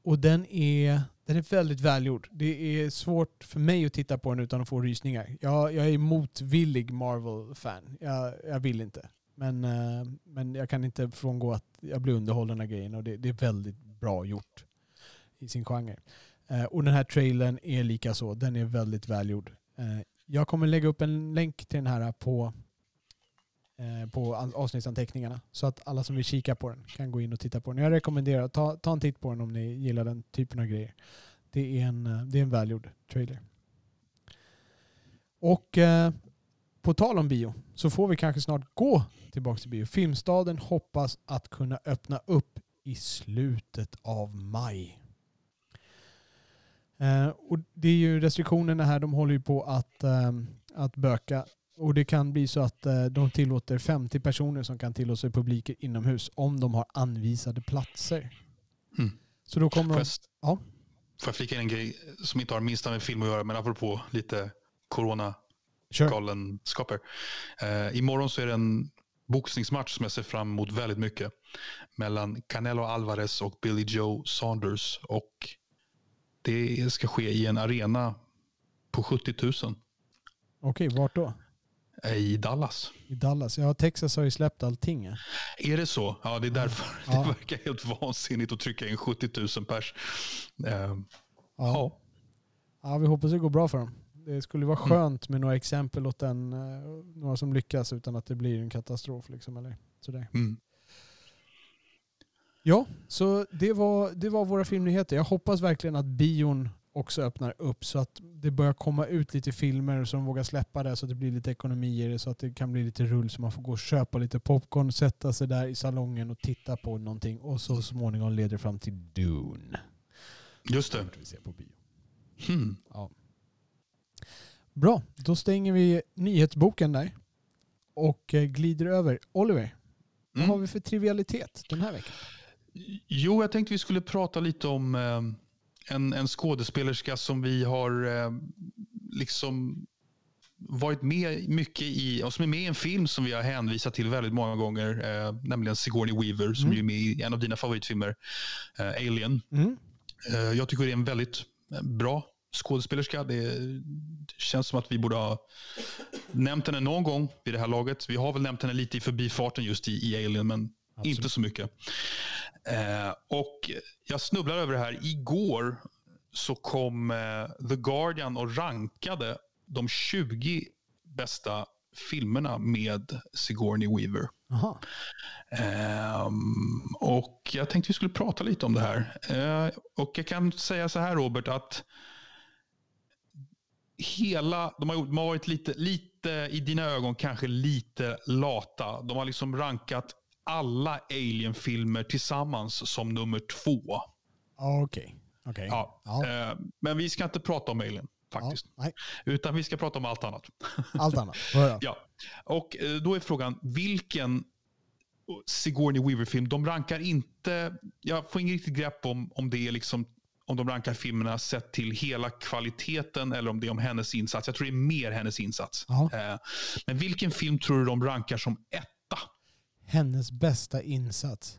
Och den är, den är väldigt välgjord. Det är svårt för mig att titta på den utan att få rysningar. Jag, jag är motvillig Marvel-fan. Jag, jag vill inte. Men, uh, men jag kan inte frångå att jag blir underhållen av grejen och det, det är väldigt bra gjort i sin genre. Uh, och den här trailern är lika så. Den är väldigt välgjord. Uh, jag kommer lägga upp en länk till den här på Eh, på avsnittsanteckningarna. Så att alla som vill kika på den kan gå in och titta på den. Jag rekommenderar att ta, ta en titt på den om ni gillar den typen av grejer. Det är en, eh, det är en välgjord trailer. Och eh, på tal om bio så får vi kanske snart gå tillbaka till bio. Filmstaden hoppas att kunna öppna upp i slutet av maj. Eh, och det är ju restriktionerna här, de håller ju på att, eh, att böka. Och det kan bli så att eh, de tillåter 50 personer som kan tillåta sig publiker inomhus om de har anvisade platser. Mm. Så då kommer de... Ja. Får jag flika in en grej som inte har minsta med film att göra, men apropå lite corona galenskaper. Eh, imorgon så är det en boxningsmatch som jag ser fram emot väldigt mycket. Mellan Canelo Alvarez och Billy Joe Saunders. Och det ska ske i en arena på 70 000 Okej, vart då? Eh, i Dallas. I Dallas? Ja, Texas har ju släppt allting. Ja. Är det så? Ja, det är därför. Ja. Det verkar helt vansinnigt att trycka in 70 000 pers. Eh, Ja. ja. ja, vi hoppas det går bra för dem. Det skulle vara Mm. skönt med några exempel åt den, eh, några som lyckas utan att det blir en katastrof. Liksom, eller sådär. Mm. Ja, så det var, det var våra filmnyheter. Jag hoppas verkligen att bion också öppnar upp så att det börjar komma ut lite filmer så de vågar släppa det så att det blir lite ekonomi i det så att det kan bli lite rull så man får gå och köpa lite popcorn, sätta sig där i salongen och titta på någonting och så småningom leder fram till Dune. Just det. Vi på bio. Hmm. Ja. Bra, då stänger vi nyhetsboken där och eh, glider över. Oliver, vad Mm. har vi för trivialitet den här veckan? Jo, jag tänkte vi skulle prata lite om eh, en, en skådespelerska som vi har eh, liksom varit med mycket i, och som är med i en film som vi har hänvisat till väldigt många gånger, eh, nämligen Sigourney Weaver som Mm. är med i en av dina favoritfilmer, eh, Alien. Mm. Eh, jag tycker det är en väldigt eh, bra skådespelerska. Det, det känns som att vi borde ha nämnt henne någon gång vid det här laget. Vi har väl nämnt henne lite i förbifarten just i, i Alien, men Absolut. inte så mycket. Eh, och jag snubblade över det här. Igår så kom eh, The Guardian och rankade de 20 bästa filmerna med Sigourney Weaver. Ehm, och jag tänkte vi skulle prata lite om det här. Eh, och jag kan säga så här Robert att hela, de har, gjort- de har varit lite, lite, i dina ögon kanske lite lata. De har liksom rankat alla Alien-filmer tillsammans som nummer två. Okej. Okej. Ja. Ja. Eh, men vi ska inte prata om Alien faktiskt. Ja, nej, Utan vi ska prata om allt annat. allt annat. Ja, och eh, då är frågan vilken Sigourney Weaver-film, de rankar inte, jag får inget riktigt grepp om, om det är liksom om de rankar filmerna sett till hela kvaliteten eller om det är om hennes insats. Jag tror det är mer hennes insats. Ja. Eh, Men vilken film tror du de rankar som etta? Hennes bästa insats.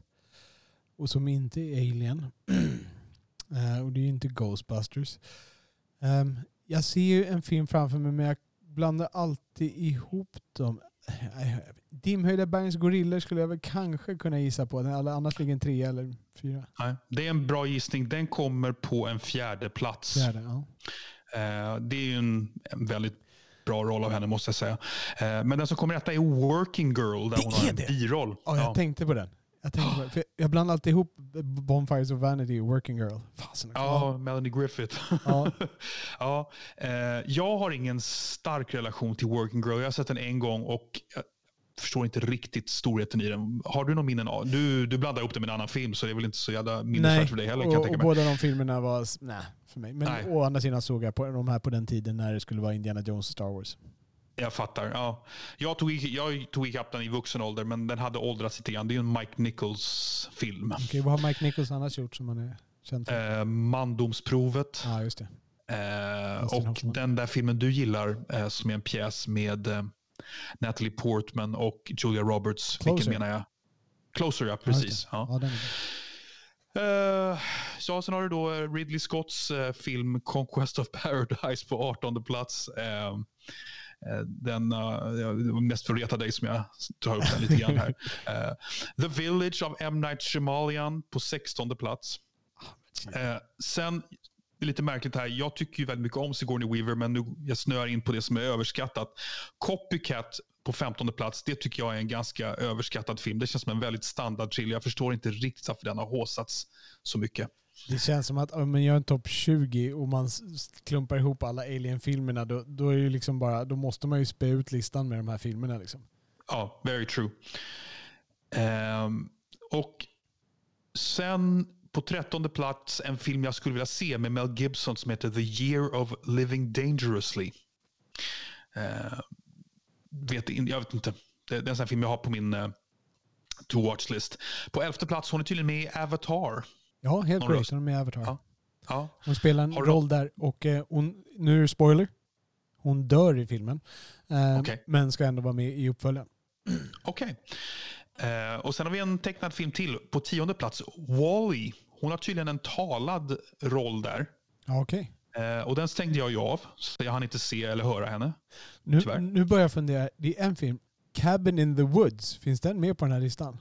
Och som inte är Alien. Eh, och det är ju inte Ghostbusters. Ehm, jag ser ju en film framför mig men jag blandar alltid ihop dem. Eh, Dimhöjda bergens gorillor skulle jag väl kanske kunna gissa på. Eller annars ligger en trea eller fyra. Nej, det är en bra gissning. Den kommer på en fjärde plats. Fjärde, ja. Eh, Det är ju en väldigt bra roll av henne måste jag säga. Eh, Men den som kommer etta är Working Girl där Det hon har en biroll. Ja, jag Ja. tänkte på den. Jag, tänkte på jag blandar alltid ihop Bonfires of Vanity och Working Girl. Fasen. Ja, Melanie Griffith. Ja. ja, eh, jag har ingen stark relation till Working Girl. Jag har sett den en gång och jag förstår inte riktigt storheten i den. Har du någon minnen av Du, du blandar ihop det med en annan film så det är väl inte så jävla minnesvärt för dig heller kan och, och båda de filmerna var nej för mig. Men Nej. å andra sidan såg jag på de här på den tiden när det skulle vara Indiana Jones och Star Wars. Jag fattar. Ja. Jag, tog, jag tog ikapp den i vuxen ålder men den hade åldrats lite grann. Det är en Mike Nichols film. Okej, vad har Mike Nichols annars gjort som man är känd för? Eh, mandomsprovet. Ja, just det. Eh, och Hoffman. den där filmen du gillar eh, som är en pjäs med eh, Natalie Portman och Julia Roberts. Closer. Vilken menar jag? Closer, ja. Precis. det. Ja. Ja. Eh, ja, sen har du då Ridley Scotts eh, film Conquest of Paradise på 18 plats. Eh, den, uh, mest för att reta dig som jag tar upp den lite grann här. The Village av M. Night Shyamalan på 16 plats. Eh, sen, det är lite märkligt här, jag tycker ju väldigt mycket om Sigourney Weaver men nu jag snöar in på det som är överskattat. Copycat på 15 plats, det tycker jag är en ganska överskattad film. Det känns som en väldigt standard thriller. Jag förstår inte riktigt varför den har håsats så mycket. Det känns som att om man gör en topp 20 och man klumpar ihop alla Alien-filmerna då, då, är det ju liksom bara, då måste man ju spä ut listan med de här filmerna. Liksom. Ja, very true. Ehm, och sen på trettonde plats en film jag skulle vilja se med Mel Gibson som heter The Year of Living Dangerously. Uh, vet, jag vet inte. Det, det är en sån film jag har på min uh, to watch list. På elfte plats, hon är tydligen med i Avatar. Ja, helt korrekt. Hon är med i Avatar. Ja. Ja. Hon spelar en roll där och eh, hon, nu är det spoiler. Hon dör i filmen. Eh, okay. Men ska ändå vara med i uppföljaren. Okej. Okay. Eh, och sen har vi en tecknad film till på tionde plats. Wally. Hon har tydligen en talad roll där. Okay. Eh, och den stängde jag ju av, så jag hann inte se eller höra henne. Nu, nu börjar jag fundera. Det är en film. Cabin in the Woods. Finns den med på den här listan?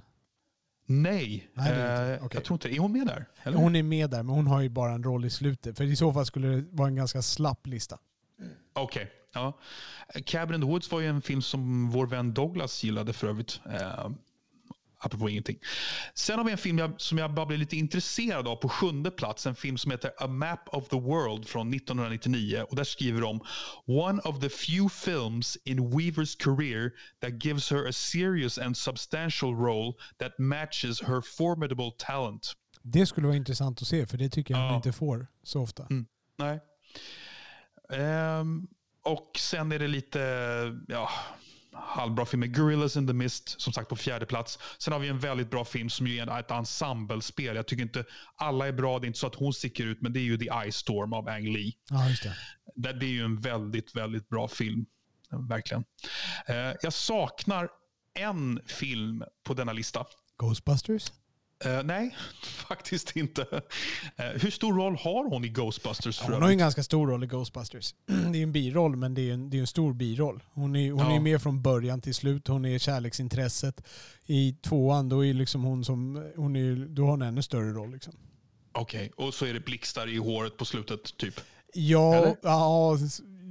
Nej, Nej eh, okay. jag tror inte Är hon med där? Eller? Hon är med där, men hon har ju bara en roll i slutet. För i så fall skulle det vara en ganska slapp lista. Okej. Okay. Ja. Cabin in the Woods var ju en film som vår vän Douglas gillade för övrigt. Eh, apropå ingenting. Sen har vi en film jag, som jag bara blev lite intresserad av på sjunde plats. En film som heter A Map of the World från 1999. Och där skriver de One of the few films in Weavers career that gives her a serious and substantial role that matches her formidable talent. Det skulle vara intressant att se, för det tycker jag ja. inte får så ofta. Mm. Nej. Um, och sen är det lite, ja, halvbra film med Gorillas in the Mist, som sagt på fjärde plats. Sen har vi en väldigt bra film som ju är ett ensemblespel. Jag tycker inte alla är bra, det är inte så att hon sticker ut, men det är ju The Ice Storm av Ang Lee. Ja, just det. Det är ju en väldigt, väldigt bra film. Verkligen. Eh, jag saknar en film på denna lista. Ghostbusters? Uh, nej, faktiskt inte. Uh, hur stor roll har hon i Ghostbusters? Ja, hon har en ganska stor roll i Ghostbusters. Det är en biroll, men det är en, det är en stor biroll. Hon är, hon ja. är med från början till slut. Hon är kärleksintresset. I tvåan, då är liksom hon som, hon är, då har hon ännu större roll. Liksom. Okej, okay. och så är det blixtar i håret på slutet, typ? Ja, ja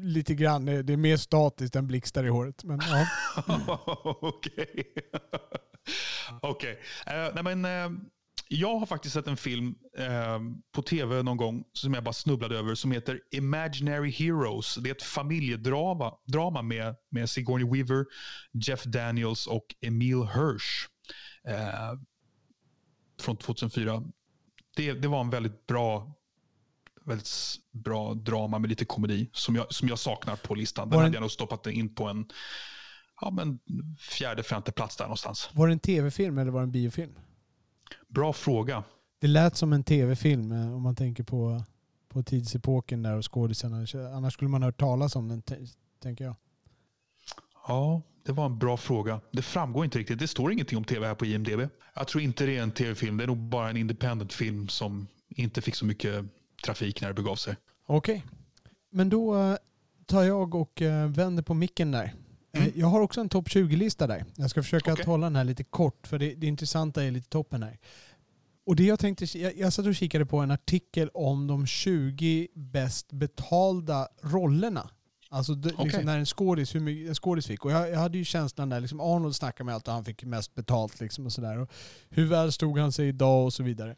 lite grann. Det är mer statiskt än blixtar i håret. Men, ja. Okej. Okej. Okay. Uh, uh, jag har faktiskt sett en film uh, på tv någon gång som jag bara snubblade över som heter Imaginary Heroes. Det är ett familjedrama drama med, med Sigourney Weaver, Jeff Daniels och Emil Hirsch. Eh, från 2004. Det, det var en väldigt bra väldigt bra drama med lite komedi som jag, som jag saknar på listan. Den hade jag nog stoppat in på en ja, men fjärde, femte plats där någonstans. Var det en tv-film eller var det en biofilm? Bra fråga. Det lät som en tv-film eh, om man tänker på, på tidsepoken där och skådisarna. Annars skulle man ha hört talas om den, tänker jag. Ja, det var en bra fråga. Det framgår inte riktigt. Det står ingenting om tv här på IMDB. Jag tror inte det är en tv-film. Det är nog bara en independent film som inte fick så mycket trafik när det begav sig. Okej. Okay. Men då eh, tar jag och eh, vänder på micken där. Eh, mm. Jag har också en topp 20-lista där. Jag ska försöka okay. att hålla den här lite kort, för det, det intressanta är lite toppen här. Och det jag tänkte, jag, jag satt och kikade på en artikel om de 20 bäst betalda rollerna. Alltså det, okay. liksom när en skådis, hur mycket en skådis fick. Och jag, jag, hade ju känslan där, liksom Arnold snackade med allt och han fick mest betalt liksom och sådär. Hur väl stod han sig idag och så vidare.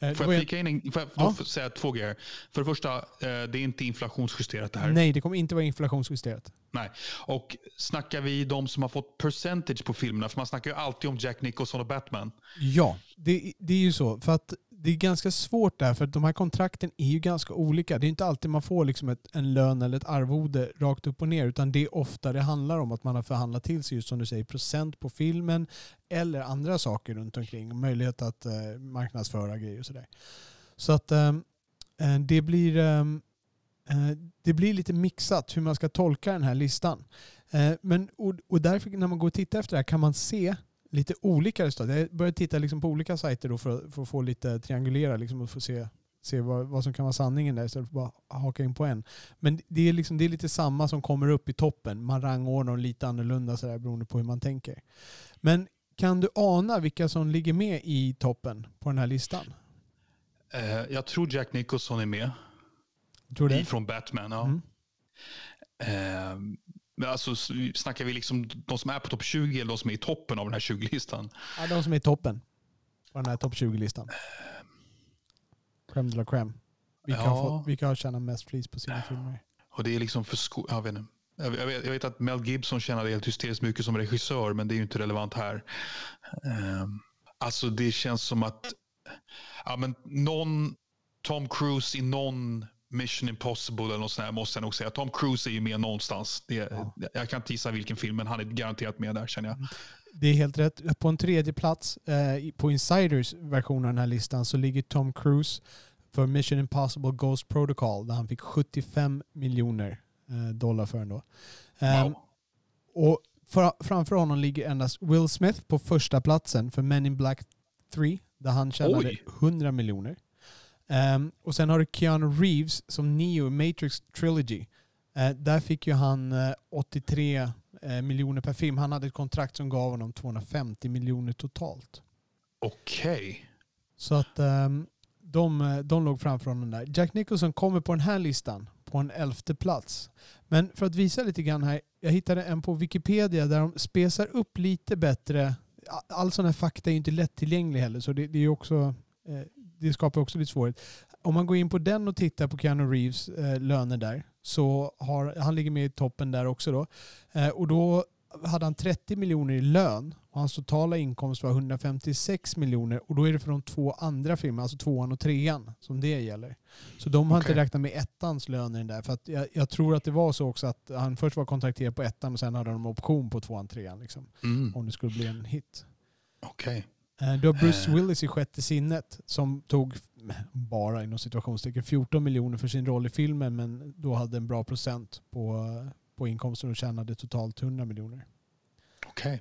Eh, får jag flika in får jag ja. säga två grejer? För det första, eh, det är inte inflationsjusterat det här. Nej, det kommer inte vara inflationsjusterat. Nej. Och snackar vi de som har fått percentage på filmerna, för man snackar ju alltid om Jack Nicholson och Batman. Ja, det, det är ju så. För att det är ganska svårt där, för de här kontrakten är ju ganska olika. Det är inte alltid man får liksom ett, en lön eller ett arvode rakt upp och ner, utan det är ofta det handlar om att man har förhandlat till sig, just som du säger, procent på filmen eller andra saker runt omkring. Möjlighet att eh, marknadsföra grejer och sådär. Så att eh, eh det blir eh, eh, det blir lite mixat hur man ska tolka den här listan. Eh, men, och, och därför när man går och tittar efter det här kan man se lite olika resultat. Jag började titta liksom på olika sajter då för, för att få lite triangulera liksom och få se, se vad, vad som kan vara sanningen där istället för att bara haka in på en. Men det är, liksom, det är lite samma som kommer upp i toppen. Man rangordnar dem lite annorlunda så där, beroende på hur man tänker. Men kan du ana vilka som ligger med i toppen på den här listan? Uh, jag tror Jack Nicholson är med. Tror det? Från Batman, ja. Mm. Uh, Alltså, snackar vi liksom de som är på topp 20 eller de som är i toppen av den här 20-listan? Ja, de som är i toppen på den här topp 20-listan. Crème de la crème. Vilka, ja. har vilka har tjänat mest pris på sina filmer? Och det är liksom för sko- jag, vet. Jag, vet, jag vet att Mel Gibson tjänade helt hysteriskt mycket som regissör, men det är ju inte relevant här. Um, alltså det känns som att ja, men någon Tom Cruise i någon Mission Impossible eller något sånt här måste jag nog säga. Tom Cruise är ju med någonstans. Det, ja. Jag kan inte gissa vilken film, men han är garanterat med där känner jag. Mm. Det är helt rätt. På en tredje plats eh, på Insiders version av den här listan så ligger Tom Cruise för Mission Impossible Ghost Protocol där han fick 75 miljoner eh, dollar för den då. Um, wow. Och för, framför honom ligger endast Will Smith på första platsen för Men in Black 3 där han tjänade Oj. 100 miljoner. Um, och sen har du Keanu Reeves som Neo i Matrix Trilogy. Uh, där fick ju han uh, 83 uh, miljoner per film. Han hade ett kontrakt som gav honom 250 miljoner totalt. Okej. Okay. Så att um, de, de låg framför honom där. Jack Nicholson kommer på den här listan på en elfte plats. Men för att visa lite grann här. Jag hittade en på Wikipedia där de spesar upp lite bättre. All sån här fakta är ju inte lättillgänglig heller så det, det är också eh, det skapar också lite svårighet. Om man går in på den och tittar på Keanu Reeves eh, löner där så har han ligger med i toppen där också då. Eh, och då hade han 30 miljoner i lön och hans totala inkomst var 156 miljoner och då är det för de två andra filmerna, alltså tvåan och trean, som det gäller. Så de har okay. inte räknat med ettans löner där. För att jag, jag, tror att det var så också att han först var kontrakterad på ettan och sen hade de option på tvåan och trean. Liksom, mm. Om det skulle bli en hit. Okej. Okay. Eh, du har Bruce eh. Willis i Sjätte sinnet som tog, bara inom situationstecken, 14 miljoner för sin roll i filmen men då hade en bra procent på, på inkomsten och tjänade totalt 100 miljoner. Okej. Okay.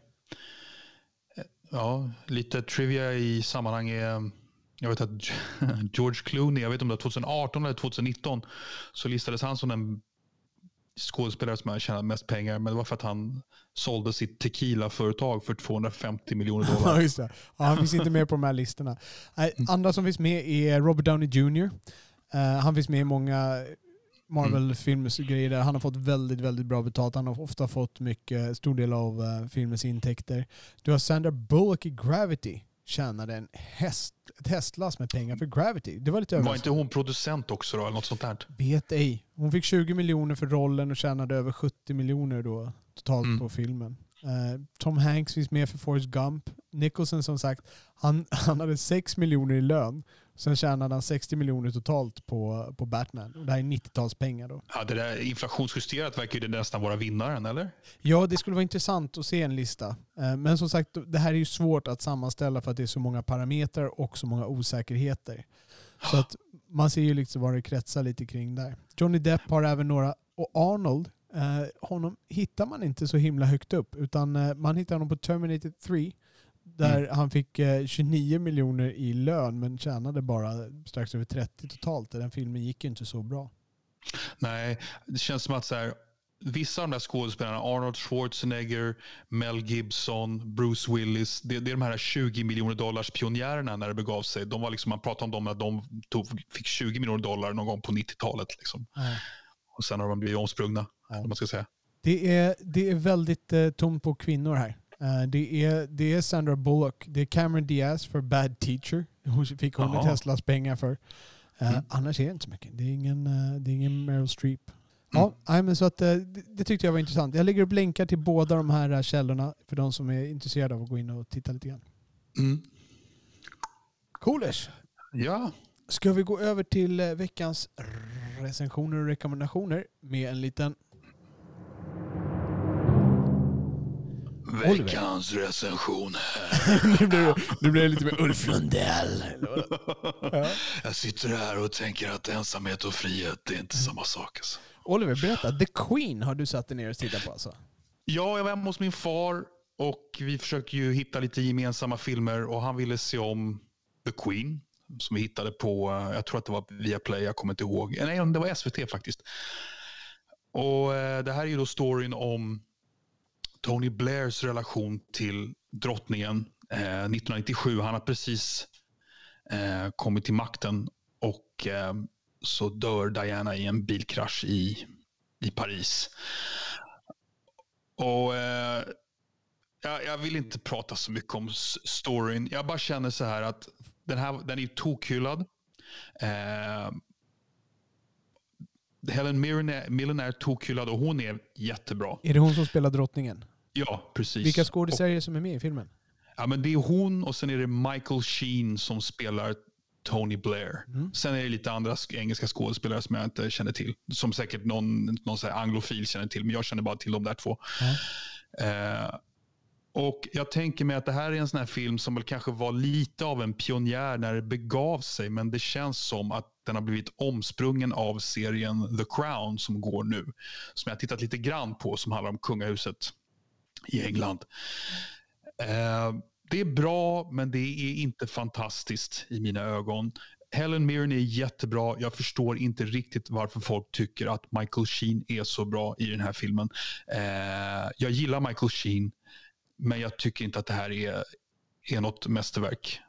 Eh, ja, lite trivia i sammanhanget. Jag vet att George Clooney, jag vet inte om det var 2018 eller 2019, så listades han som den skådespelare som har tjänat mest pengar, men det var för att han sålde sitt tequila-företag för 250 miljoner dollar. Just det. Ja, han finns inte med på de här listorna. Mm. Andra som finns med är Robert Downey Jr. Uh, eh, han finns med i många Marvel-filmers grejer där. Han har fått väldigt, väldigt bra betalt. Han har ofta fått mycket, stor del av uh, filmens intäkter. Du har Sandra Bullock i Gravity tjänade en häst, ett hästlass med pengar för Gravity. Det var lite Var inte hon producent också då, eller något sånt där? Vet ej. Hon fick 20 miljoner för rollen och tjänade över 70 miljoner då totalt mm. på filmen. Uh, Tom Hanks finns med för Forrest Gump. Nicholson som sagt, han, han hade 6 miljoner i lön Sen tjänade han 60 miljoner totalt på, på Batman. Och det här är 90-talspengar då. Ja, det där inflationsjusterat verkar ju det nästan vara vinnaren, eller? Ja, det skulle vara intressant att se en lista. Eh, men som sagt, det här är ju svårt att sammanställa för att det är så många parametrar och så många osäkerheter. Så att man ser ju liksom vad det kretsar lite kring där. Johnny Depp har även några, och Arnold, eh, honom hittar man inte så himla högt upp. Utan eh, man hittar honom på Terminator 3 där mm. han fick 29 eh, miljoner i lön men tjänade bara strax över 30 totalt. Den filmen gick ju inte så bra. Nej, det känns som att så här, vissa av de där skådespelarna, Arnold Schwarzenegger, Mel Gibson, Bruce Willis, det, det är de här 20 miljoner dollars pionjärerna när det begav sig. De var liksom, man pratade om dem att de tog, fick 20 miljoner dollar någon gång på 90-talet. Liksom. Och sen har de blivit omsprungna. Man ska säga. Det, är, det är väldigt eh, tomt på kvinnor här. Uh, det, är, det är Sandra Bullock. Det är Cameron Diaz för Bad Teacher. Hon fick hon med Teslas pengar för. Uh, mm. Annars är det inte så mycket. Det är ingen, uh, det är ingen Meryl Streep. Mm. Ja, men så att, det, det, tyckte jag var intressant. Jag lägger upp länkar till båda de här källorna för de som är intresserade av att gå in och titta lite grann. Mm. Coolers. Ja. Ska vi gå över till veckans recensioner och rekommendationer med en liten Veckans recension nu, blir det, nu blir det lite mer Ulf Lundell. Ja. Jag sitter här och tänker att ensamhet och frihet det är inte samma sak. Alltså. Oliver, berätta. The Queen har du satt dig ner och tittat på alltså? Ja, jag var hemma hos min far och vi försökte ju hitta lite gemensamma filmer och han ville se om The Queen som vi hittade på, eh, jag tror att det var Viaplay, jag kommer inte ihåg. Nej, det var SVT faktiskt. Och eh, Det här är ju då storyn om Tony Blairs relation till drottningen eh, 1997. Han har precis eh, kommit till makten och eh, så dör Diana i en bilkrasch i, i Paris. Och eh, jag, jag, vill inte prata så mycket om storyn. Jag bara känner så här att den, här, den är tokhyllad. Eh, Helen Mirren är tokhyllad och hon är jättebra. Är det hon som spelar drottningen? Ja, precis. Vilka skådespelare som är med i filmen? Ja, men det är hon och sen är det Michael Sheen som spelar Tony Blair. Mm. Sen är det lite andra sk- engelska skådespelare som jag inte känner till. Som säkert någon, någon så anglofil känner till, men jag känner bara till de där två. Eh, och Jag tänker mig att det här är en sån här film som väl kanske var lite av en pionjär när det begav sig, men det känns som att den har blivit omsprungen av serien The Crown som går nu. Som jag har tittat lite grann på, som handlar om kungahuset i England. Eh, det är bra, men det är inte fantastiskt i mina ögon. Helen Mirren är jättebra. Jag förstår inte riktigt varför folk tycker att Michael Sheen är så bra i den här filmen. Eh, jag gillar Michael Sheen, men jag tycker inte att det här är, är något mästerverk.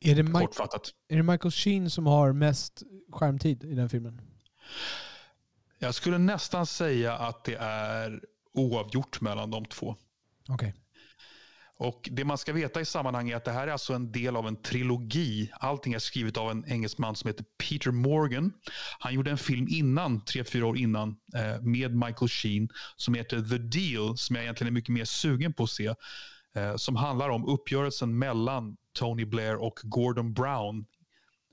Är det, Mike, Kortfattat. är det Michael Sheen som har mest skärmtid i den filmen? Jag skulle nästan säga att det är oavgjort mellan de två. Okej. Och Det man ska veta i sammanhanget är att det här är alltså en del av en trilogi. Allting är skrivet av en engelsman som heter Peter Morgan. Han gjorde en film innan, tre, fyra år innan, eh, med Michael Sheen som heter The Deal, som jag egentligen är mycket mer sugen på att se. Eh, som handlar om uppgörelsen mellan Tony Blair och Gordon Brown.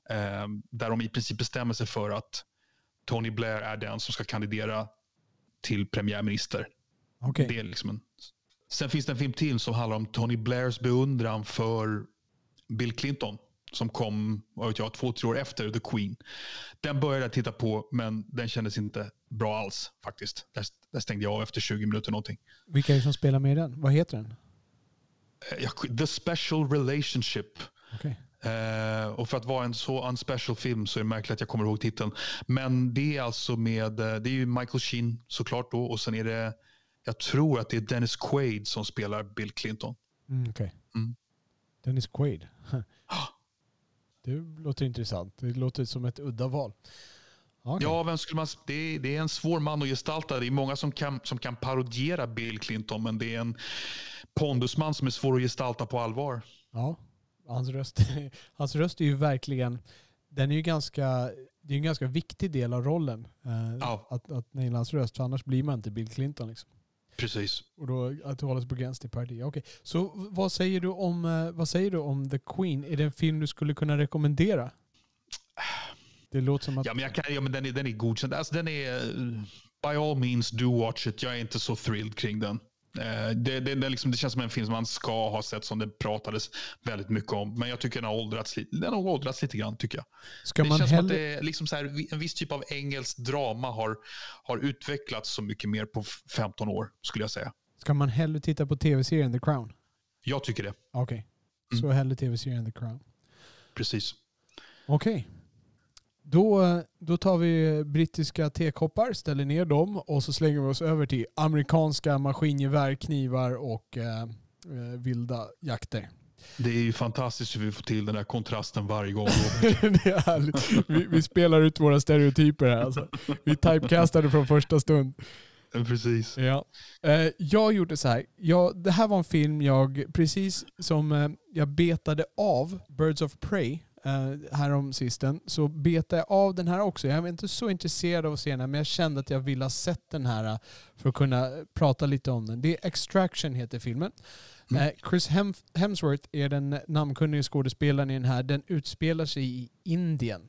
Eh, där de i princip bestämmer sig för att Tony Blair är den som ska kandidera till premiärminister. Okej. Det är liksom en... Sen finns det en film till som handlar om Tony Blairs beundran för Bill Clinton som kom vad vet jag, två, tre år efter The Queen. Den började jag titta på, men den kändes inte bra alls faktiskt. Där, där stängde jag av efter 20 minuter någonting. Vilka är det som spelar med i den? Vad heter den? Eh, The Special Relationship. Okej. Eh, och för att vara en så unspecial film så är det märkligt att jag kommer ihåg titeln. Men det är alltså med, eh, det är ju Michael Sheen såklart då och sen är det, jag tror att det är Dennis Quaid som spelar Bill Clinton. Mm, okej. Mm. Dennis Quaid. Det låter intressant. Det låter som ett udda val. Okej. Ja, vem skulle man, det, är, det är en svår man att gestalta. Det är många som kan, som kan parodiera Bill Clinton, men det är en pondusman som är svår att gestalta på allvar. Ja, hans röst, hans röst är ju verkligen, den är ju ganska, det är en ganska viktig del av rollen. eh, Ja. Att, att naila hans röst, för annars blir man inte Bill Clinton. Liksom. Precis. Och då att hålla sig på gräns till parodi. Okej, så vad säger, du om, eh, vad säger du om The Queen? Är det en film du skulle kunna rekommendera? Det låter som att... Ja, men, jag kan, ja, men den, är, den är godkänd. Alltså, den är, eh, by all means, do watch it. Jag är inte så thrilled kring den. Eh, Det, det, det, liksom, det känns som en film som man ska ha sett som det pratades väldigt mycket om. Men jag tycker den har åldrats, den har åldrats lite grann. tycker jag. Ska det man känns som att hellre... det liksom så här, en viss typ av engelsk drama har, har utvecklats så mycket mer på f- 15 år, skulle jag säga. Ska man hellre titta på tv-serien The Crown? Jag tycker det. Okej. Mm. Så hellre tv-serien The Crown. Precis. Okej. Då, då tar vi brittiska tekoppar, ställer ner dem och så slänger vi oss över till amerikanska maskingevär, knivar och eh, eh, vilda jakter. Det är ju fantastiskt hur vi får till den där kontrasten varje gång. det är härligt. Vi, vi spelar ut våra stereotyper här. Alltså. Vi typecastade från första stund. Precis. Ja. Eh, jag gjorde så här. Jag, det här var en film jag, precis som eh, jag betade av Birds of Prey eh, härom sisten, så betade jag av den här också. Jag var inte så intresserad av att se den här, men jag kände att jag ville ha sett den här eh, för att kunna prata lite om den. Det är Extraction heter filmen. Mm. Eh, Chris Hem Hemsworth är den namnkunnige skådespelaren i den här. Den utspelar sig i Indien.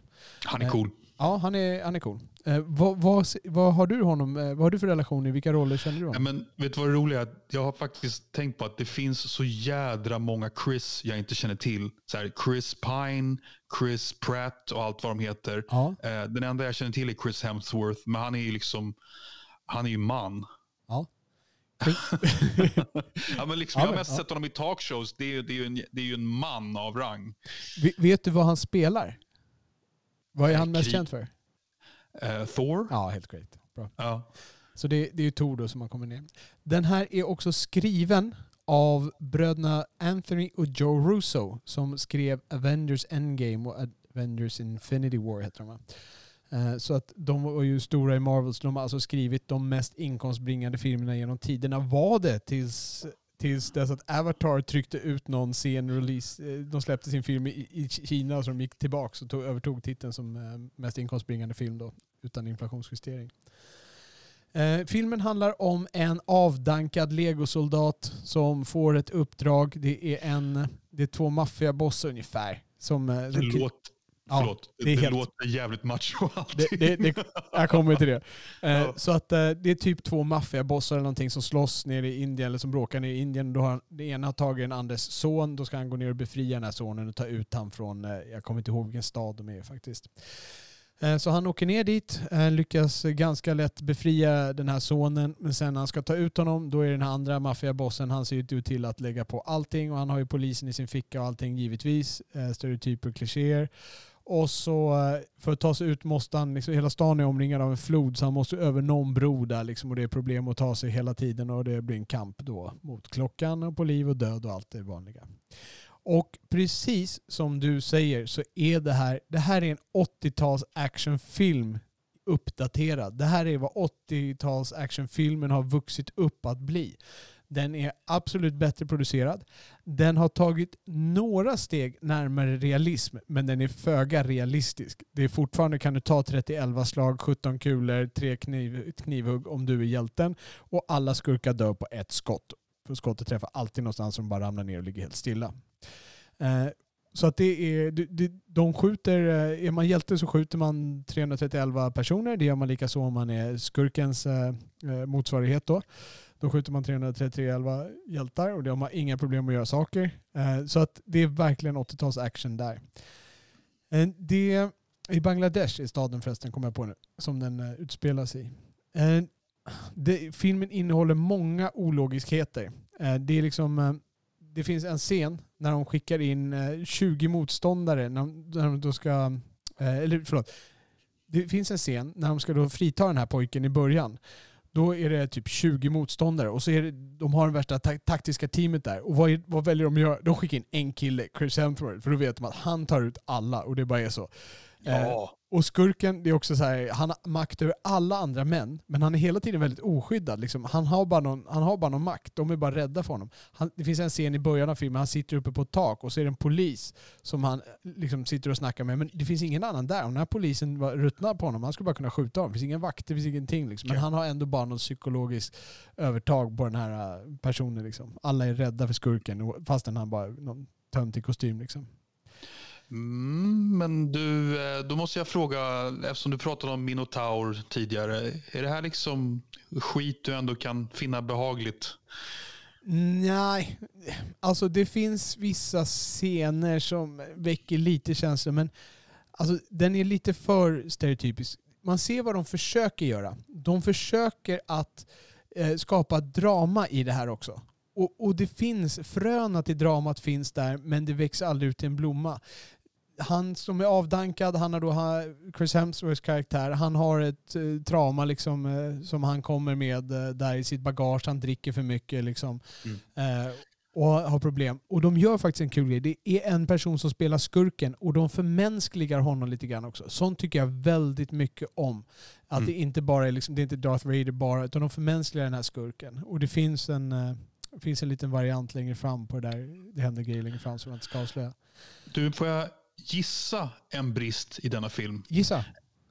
Han är cool. Ja, han är, han är cool. Eh, vad, vad, vad, har du honom, eh, vad har du för relation? I vilka roller känner du Ja, honom? men vet du vad det roliga är? Jag har faktiskt tänkt på att det finns så jädra många Chris jag inte känner till. Så här, Chris Pine, Chris Pratt och allt vad de heter. Ja, Eh, den enda jag känner till är Chris Hemsworth, men han är ju liksom han är ju man. ja. ja, men liksom, Ja, jag har men, mest ja. sett honom i talkshows. Det är, det, är en, det är ju en man av rang. Ve- Vet du vad han spelar? Vad är han mest känd för? Eh, Thor? Ja, helt korrekt. Bra. Ja. Så det, det är ju Tor då som har kommit ner. Den här är också skriven av bröderna Anthony och Joe Russo som skrev Avengers Endgame och Avengers Infinity War heter de va? Eh, Så att de var ju stora i Marvel, så de har alltså skrivit de mest inkomstbringande filmerna genom tiderna. Var det tills, tills dess att Avatar tryckte ut någon sen release. Eh, de släppte sin film i, i Kina så de gick tillbaka och tog, övertog titeln som eh, mest inkomstbringande film då, utan inflationsjustering. Eh, filmen handlar om en avdankad legosoldat som får ett uppdrag. Det är, en, det är två maffiabossar ungefär. Som, eh, Det, låt, Ja, Förlåt, det det, helt- låter jävligt macho alltid. Det, det, det, jag kommer till det. Eh, Ja. Så att eh, det är typ två maffiabossar eller någonting som slåss nere i Indien, eller som bråkar nere i Indien. Då har han, det ena har tagit den andres son, då ska han gå ner och befria den här sonen och ta ut han från, eh, jag kommer inte ihåg vilken stad de är faktiskt. Så han åker ner dit, lyckas ganska lätt befria den här sonen, men sen när han ska ta ut honom, då är den här andra maffiabossen, han ser ju till att lägga på allting och han har ju polisen i sin ficka och allting givetvis, stereotyper och klichéer. Och så eh, för att ta sig ut måste han, liksom, hela stan är omringad av en flod så han måste över någon bro där liksom, och det är problem att ta sig hela tiden och det blir en kamp då mot klockan och på liv och död och allt det vanliga. Och precis som du säger så är det här, det här är en 80-tals actionfilm uppdaterad. Det här är vad 80-tals actionfilmen har vuxit upp att bli. Den är absolut bättre producerad. Den har tagit några steg närmare realism, men den är föga realistisk. Det är fortfarande kan du ta 30-11 slag, 17 kulor, 3 kniv, knivhugg om du är hjälten och alla skurkar dör på ett skott. För skottet träffar alltid någonstans som bara ramlar ner och ligger helt stilla. Eh, så att det är, de skjuter, eh, är man hjälte så skjuter man 331 personer. Det gör man lika så om man är skurkens eh, eh motsvarighet då. Då skjuter man 333 hjältar och de har inga problem att göra saker. Eh, Så att det är verkligen 80-tals action där. Eh, Det i Bangladesh, är staden förresten, kommer jag på nu, som den eh, utspelar sig i. Eh, det, filmen innehåller många ologiskheter. Eh, det, är liksom, eh, det finns en scen när de skickar in eh, 20 motståndare, när de, när de då ska, eh, eller förlåt, det finns en scen när de ska då frita den här pojken i början. Då är det typ 20 motståndare och så är det, de har det värsta ta- taktiska teamet där. Och vad, vad väljer de att göra? De skickar in en kille, Chris Hemsworth, för då vet de att han tar ut alla och det bara är så. Eh, Ja. Och skurken, det är också så här, han har makt över alla andra män, men han är hela tiden väldigt oskyddad. Liksom. Han, har bara någon, han har bara någon makt, de är bara rädda för honom. Han, det finns en scen i början av filmen, han sitter uppe på ett tak och så är det en polis som han liksom sitter och snackar med, men det finns ingen annan där. Om den här polisen var ruttnar på honom, han skulle bara kunna skjuta honom. Det finns ingen vakt, det finns ingenting. Liksom. Men han har ändå bara något psykologiskt övertag på den här äh, personen. Liksom. Alla är rädda för skurken, fastän han bara är någon töntig kostym. Liksom. Mm, men du, eh, då måste jag fråga, eftersom du pratade om Minotaur tidigare. Är det här liksom skit du ändå kan finna behagligt? Mm, nej, alltså det finns vissa scener som väcker lite känslor men alltså, den är lite för stereotypisk. Man ser vad de försöker göra. De försöker att eh, skapa drama i det här också. Och, och det finns, fröna till dramat finns där men det växer aldrig ut till en blomma. Han som är avdankad, han har då Chris Hemsworths karaktär, han har ett eh, trauma liksom, eh, som han kommer med eh, där i sitt bagage. Han dricker för mycket liksom, eh, och har problem. Och de gör faktiskt en kul grej. Det är en person som spelar skurken och de förmänskligar honom lite grann också. Sånt tycker jag väldigt mycket om. Att Mm. det inte bara är liksom, det är inte Darth Vader bara, utan de förmänskligar den här skurken. Och det finns en, eh, finns en liten variant längre fram på det där. Det händer grejer längre fram som jag inte ska avslöja. Du, får jag gissa en brist i denna film? Gissa.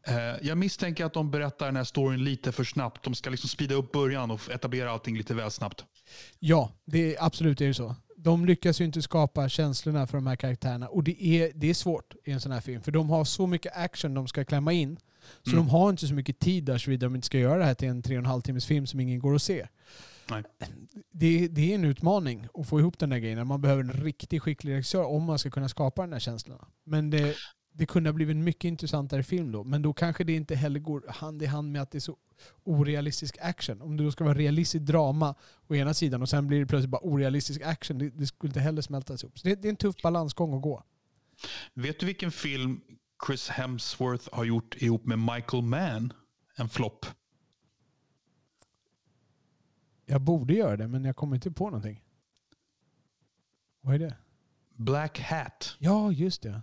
Eh, Jag misstänker att de berättar den här storyn lite för snabbt. De ska liksom speeda upp början och etablera allting lite väl snabbt. Ja, det är, absolut är det så. De lyckas ju inte skapa känslorna för de här karaktärerna. Och det är, det är svårt i en sån här film. För de har så mycket action de ska klämma in. Så Mm. de har inte så mycket tid där såvida de inte ska göra det här till en tre och en halv timmes film som ingen går att se. Det, det är en utmaning att få ihop den där grejen. Man behöver en riktigt skicklig regissör om man ska kunna skapa den här känslorna. Men det, det kunde ha blivit en mycket intressantare film då. Men då kanske det inte heller går hand i hand med att det är så orealistisk action. Om det då ska vara realistiskt drama å ena sidan och sen blir det plötsligt bara orealistisk action. Det, det skulle inte heller smältas ihop. Så det, det är en tuff balansgång att gå. Vet du vilken film Chris Hemsworth har gjort ihop med Michael Mann? En flopp. Jag borde göra det men jag kommer inte på någonting. Vad är det? Black Hat. Ja, just det.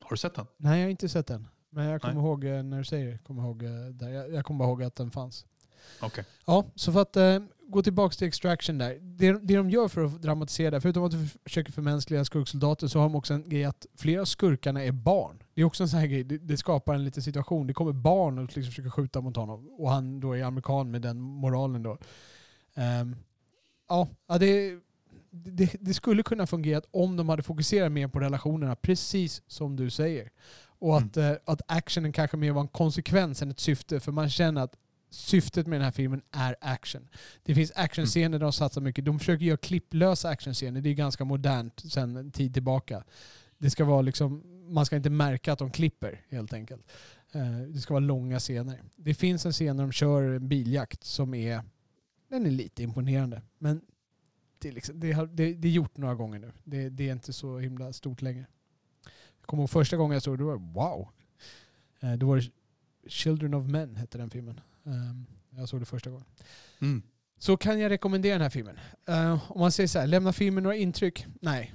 Har du sett den? Nej, jag har inte sett den. Men jag kommer Nej. ihåg eh, när du säger. Kommer ihåg, eh, där. Jag, jag kommer bara ihåg att den fanns. Okej. Ja, så för att eh, gå tillbaka till Extraction där. Det, det de gör för att dramatisera det, förutom att de försöker förmänskliga skurksoldater så har de också en grej att flera av skurkarna är barn. Det är också en sån här grej, det, det skapar en liten situation. Det kommer barn och liksom försöker skjuta mot honom. Och han då är amerikan med den moralen då. Ehm, ja, ja det, det, det skulle kunna fungera om de hade fokuserat mer på relationerna, precis som du säger. Och att, mm. att actionen kanske mer var en konsekvens än ett syfte, för man känner att syftet med den här filmen är action. Det finns actionscener mm. de satsar mycket. De försöker göra klipplösa actionscener. Det är ganska modernt sedan en tid tillbaka. Det ska vara liksom, man ska inte märka att de klipper helt enkelt. Eh, det ska vara långa scener. Det finns en scen när de kör en biljakt som är, den är lite imponerande. Men det är, liksom, det, har, det, det är gjort några gånger nu. Det, det, är inte så himla stort längre. Jag kommer ihåg första gången jag såg det, då var det wow. Eh, då var det Children of Men hette den filmen. Ehm, jag såg det första gången. Mm. Så kan jag rekommendera den här filmen? Uh, om man säger så här, lämna filmen några intryck? Nej.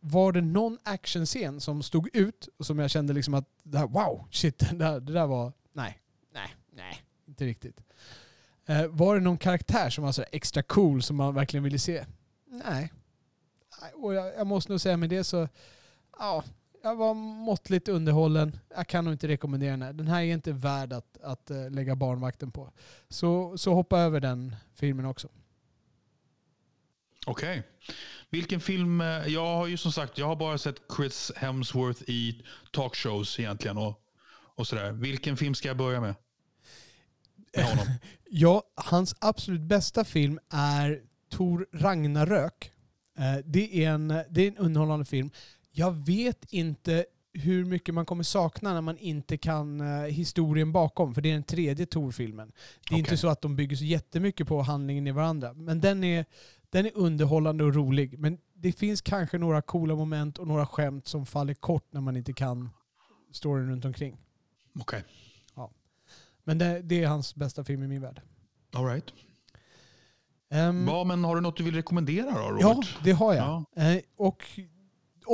Var det någon actionscen som stod ut och som jag kände liksom att det här, wow, shit, det där, det där var... Nej, nej, nej, inte riktigt. Uh, var det någon karaktär som var så extra cool som man verkligen ville se? Nej. Och jag, jag måste nog säga med det så, ja, jag var måttligt underhållen. Jag kan nog inte rekommendera den här. Den här är inte värd att, att eh, lägga barnvakten på. Så, så hoppa över den filmen också. Okej. Okay. Vilken film? Eh, jag har ju som sagt jag har bara sett Chris Hemsworth i talkshows egentligen. Och, och sådär. Vilken film ska jag börja med? med honom? ja, hans absolut bästa film är Tor Ragnarök. Eh, det är en, det är en underhållande film jag vet inte hur mycket man kommer sakna när man inte kan uh, historien bakom, för det är den tredje Tor-filmen. Det är okay. inte så att de bygger så jättemycket på handlingen i varandra, men den är, den är underhållande och rolig. Men det finns kanske några coola moment och några skämt som faller kort när man inte kan storyn runt omkring. Okej. Okay. Ja. Men det, det, är hans bästa film i min värld. All right. Um, ja, men har du något du vill rekommendera då, Robert? Ja, det har jag. Ja. Uh, och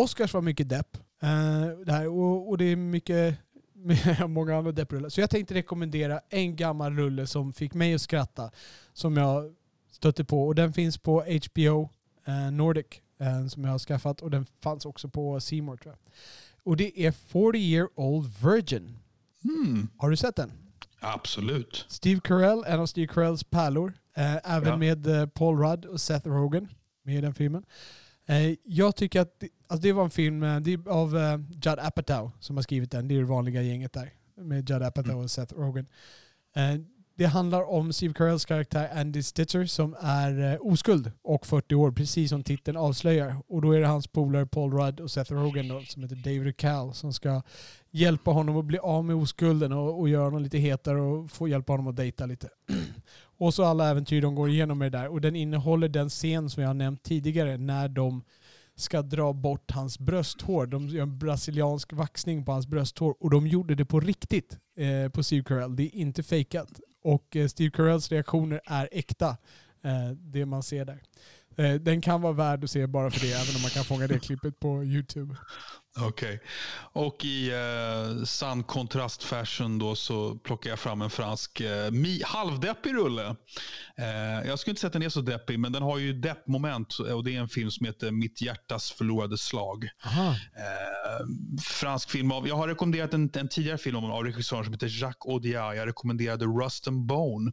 Oscars var mycket depp. Uh, det här, och, och, det är mycket, många andra depprullar. Så jag tänkte rekommendera en gammal rulle som fick mig att skratta. Som jag stötte på. Och den finns på HBO uh, eh, Nordic. Uh, som jag har skaffat. Och den fanns också på Seymour tror jag. Och det är 40 year old virgin. Mm. Har du sett den? Absolut. Steve Carell, en av Steve Carells pärlor. även ja. med Paul Rudd och Seth Rogen med i den filmen. Eh, jag tycker att alltså det var en film eh, av uh, Judd Apatow som har skrivit den. Det är det vanliga gänget där. Med Judd Apatow mm. och Seth Rogen. Uh, det handlar om Steve Carells karaktär Andy Stitcher som är oskuld och 40 år, precis som titeln avslöjar. Och då är det hans polare Paul Rudd och Seth Rogen då, som heter David Cal som ska hjälpa honom att bli av med oskulden och, och göra honom lite hetare och få hjälpa honom att dejta lite. Och så alla äventyr de går igenom med det där. Och den innehåller den scen som jag har nämnt tidigare när de ska dra bort hans brösthår. De gör en brasiliansk vaxning på hans brösthår och de gjorde det på riktigt eh, på Steve Carell. Det är inte fejkat. Och eh, Steve Carells reaktioner är äkta. Eh, det man ser där. Eh, den kan vara värd att se bara för det, även om man kan fånga det klippet på YouTube. Okej. Okay. Och i eh, sann kontrastfashion då så plockar jag fram en fransk eh, halvdeppig rulle. Eh, jag skulle inte säga att den är så deppig, men den har ju deppmoment. Och det är en film som heter Mitt hjärtas förlorade slag. Eh, fransk film av, jag har rekommenderat en, en tidigare film av regissören som heter Jacques Audiard. Jag rekommenderade Rust and Bone.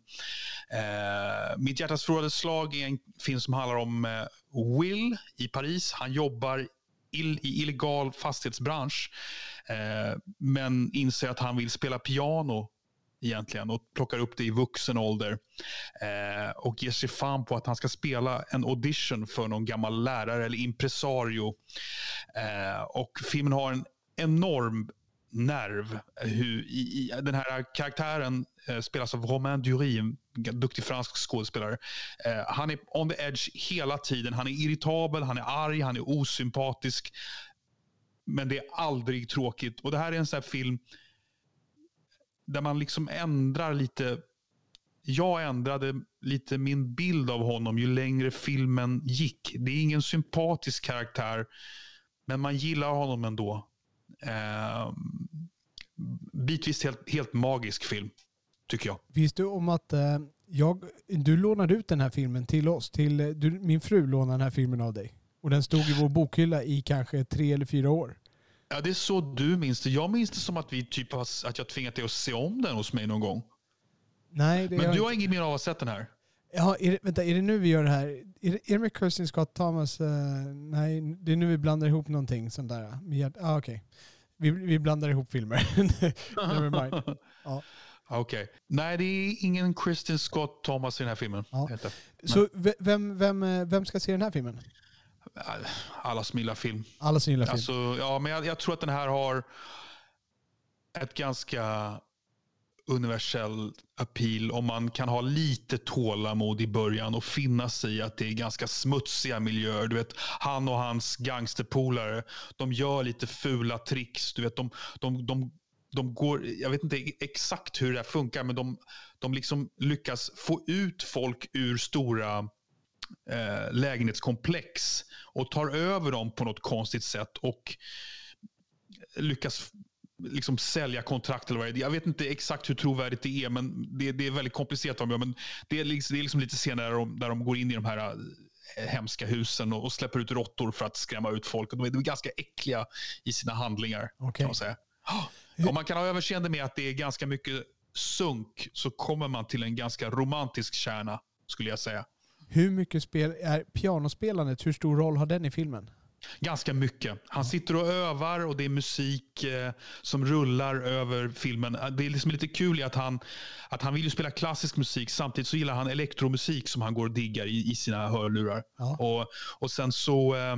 Eh, Mitt hjärtas förlorade slag är en film som handlar om eh, Will i Paris. Han jobbar ill, i illegal fastighetsbransch. Eh, men inser att han vill spela piano egentligen och plockar upp det i vuxen ålder. Eh, och ger sig fan på att han ska spela en audition för någon gammal lärare eller impresario. Eh, och filmen har en enorm nerv. Eh, Hur, i, i, den här karaktären Eh, spelas av Romain Dury, en duktig fransk skådespelare. Eh, han är on the edge hela tiden. Han är irritabel, han är arg, han är osympatisk. Men det är aldrig tråkigt. Och Det här är en sån film där man liksom ändrar lite. Jag ändrade lite min bild av honom ju längre filmen gick. Det är ingen sympatisk karaktär, men man gillar honom ändå. Eh, bitvis helt, helt magisk film, tycker jag. Visste du om att eh, jag, du lånade ut den här filmen till oss? Till, eh, du, min fru lånade den här filmen av dig. Och den stod i vår bokhylla i kanske tre eller fyra år. Ja, det är så du minns det. Jag minns det som att, vi typ har, att jag tvingat dig att se om den hos mig någon gång. Nej, Men du har inget mer av att ha sett den här? Ja, är det, vänta, är det nu vi gör det här? Är det, är det med Kirsten Scott Thomas? eh, nej, det är nu vi blandar ihop någonting sånt där. Gör- Ah, okej. Vi, vi blandar ihop filmer. Never mind. Ja. Okej. Nej, det är ingen Kristen Scott Thomas i den här filmen. Ja. Så ve- vem, vem, eh, vem ska se den här filmen? Allas gillar film. Alla som gillar film. Alltså, ja, men jag, jag tror att den här har ett ganska universell appeal om man kan ha lite tålamod i början och finna sig i att det är ganska smutsiga miljöer. Du vet, han och hans gangsterpolare, de gör lite fula tricks. Du vet, de, de, de, de går, jag vet inte exakt hur det här funkar, men de, de liksom lyckas få ut folk ur stora eh, lägenhetskomplex och tar över dem på något konstigt sätt och lyckas liksom sälja kontrakt eller vad det är. Jag vet inte exakt hur trovärdigt det är, men det, det är väldigt komplicerat. vad. Men det är liksom, det är liksom lite scener där de, där de går in i de här eh, hemska husen och, och släpper ut råttor för att skrämma ut folk. Och de är, de är ganska äckliga i sina handlingar. Okej. kan man säga. Om man kan ha överseende med att det är ganska mycket sunk så kommer man till en ganska romantisk kärna, skulle jag säga. Hur mycket spel är pianospelandet? Hur stor roll har den i filmen? Ganska mycket. Han sitter och övar och det är musik eh, som rullar över filmen. Eh, Det är liksom lite kul i att han, att han vill ju spela klassisk musik samtidigt så gillar han elektromusik som han går och diggar i, i sina hörlurar. Ja. Och, och sen så, eh,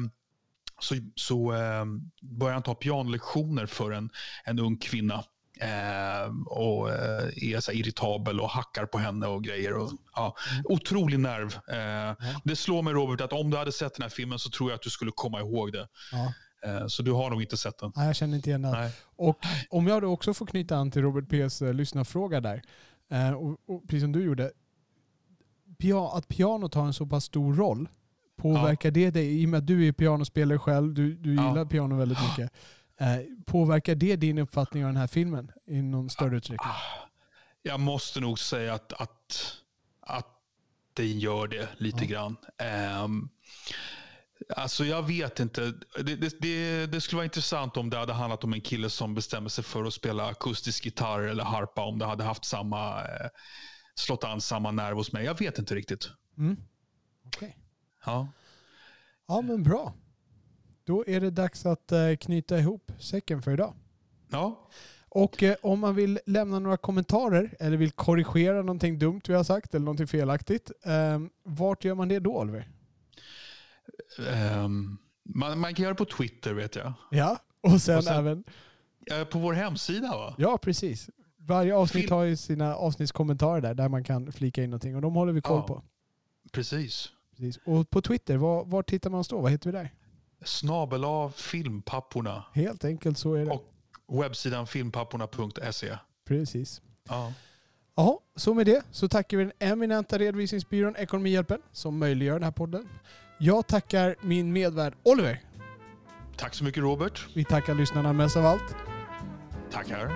så, så eh, börjar han ta pianolektioner för en, en ung kvinna. Eh, och eh, är så irritabel och hackar på henne och grejer. Och, ja, otrolig nerv. Eh, Det slår mig Robert att om du hade sett den här filmen så tror jag att du skulle komma ihåg det. Ja. Eh, Så du har nog inte sett den. Nej, jag känner inte igen det. Nej. Och om jag då också får knyta an till Robert P.s. eh, lyssnarfråga där. Eh, och, och precis som du gjorde. Pia, att pianot har en så pass stor roll. Påverkar det dig, i och med att du är pianospelare själv, du, du Ja. gillar piano väldigt mycket. Eh, påverkar det din uppfattning av den här filmen i någon större utsträckning? Jag måste nog säga att, att, att det gör det lite Ja. grann. Um, alltså jag vet inte. Det, det, det, det skulle vara intressant om det hade handlat om en kille som bestämmer sig för att spela akustisk gitarr eller harpa. Om det hade haft samma, eh, slått an samma nerv hos mig. Jag vet inte riktigt. Mm. Okej. Ja. Ja men bra. Då är det dags att eh, knyta ihop säcken för idag. Ja. Och eh, om man vill lämna några kommentarer eller vill korrigera någonting dumt vi har sagt eller någonting felaktigt. Eh, vart gör man det då Oliver? Ehm, man, man kan göra det på Twitter vet jag. Ja, och sen, Och sen- även... Eh, på vår hemsida va? Ja, precis. Varje avsnitt Film- har ju sina avsnittskommentarer där, där man kan flika in någonting och de håller vi koll Ja. på. Precis. Precis. Och på Twitter, var, var tittar man oss då? Vad heter vi där? Snabel av filmpapporna. Helt enkelt så är det. Och webbsidan filmpapporna.se. Precis. Ja. Jaha, så med det så tackar vi den eminenta redovisningsbyrån Ekonomihjälpen som möjliggör den här podden. Jag tackar min medvärd Oliver. Tack så mycket Robert. Vi tackar lyssnarna mest av allt. Tackar.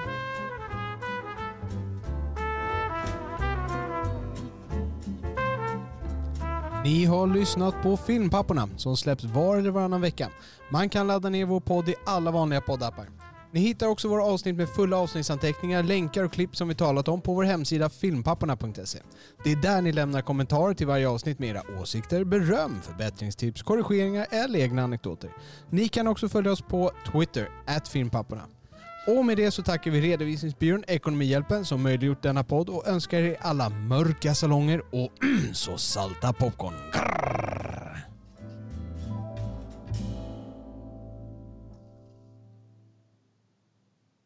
Ni har lyssnat på Filmpapporna som släpps var eller varannan vecka. Man kan ladda ner vår podd i alla vanliga poddappar. Ni hittar också våra avsnitt med fulla avsnittsanteckningar, länkar och klipp som vi talat om på vår hemsida filmpapporna.se. Det är där ni lämnar kommentarer till varje avsnitt med era åsikter, beröm, förbättringstips, korrigeringar eller egna anekdoter. Ni kan också följa oss på Twitter, filmpapporna. Och med det så tackar vi redovisningsbyrån Ekonomihjälpen som möjliggjort denna podd och önskar er alla mörka salonger och så salta popcorn. Grrr.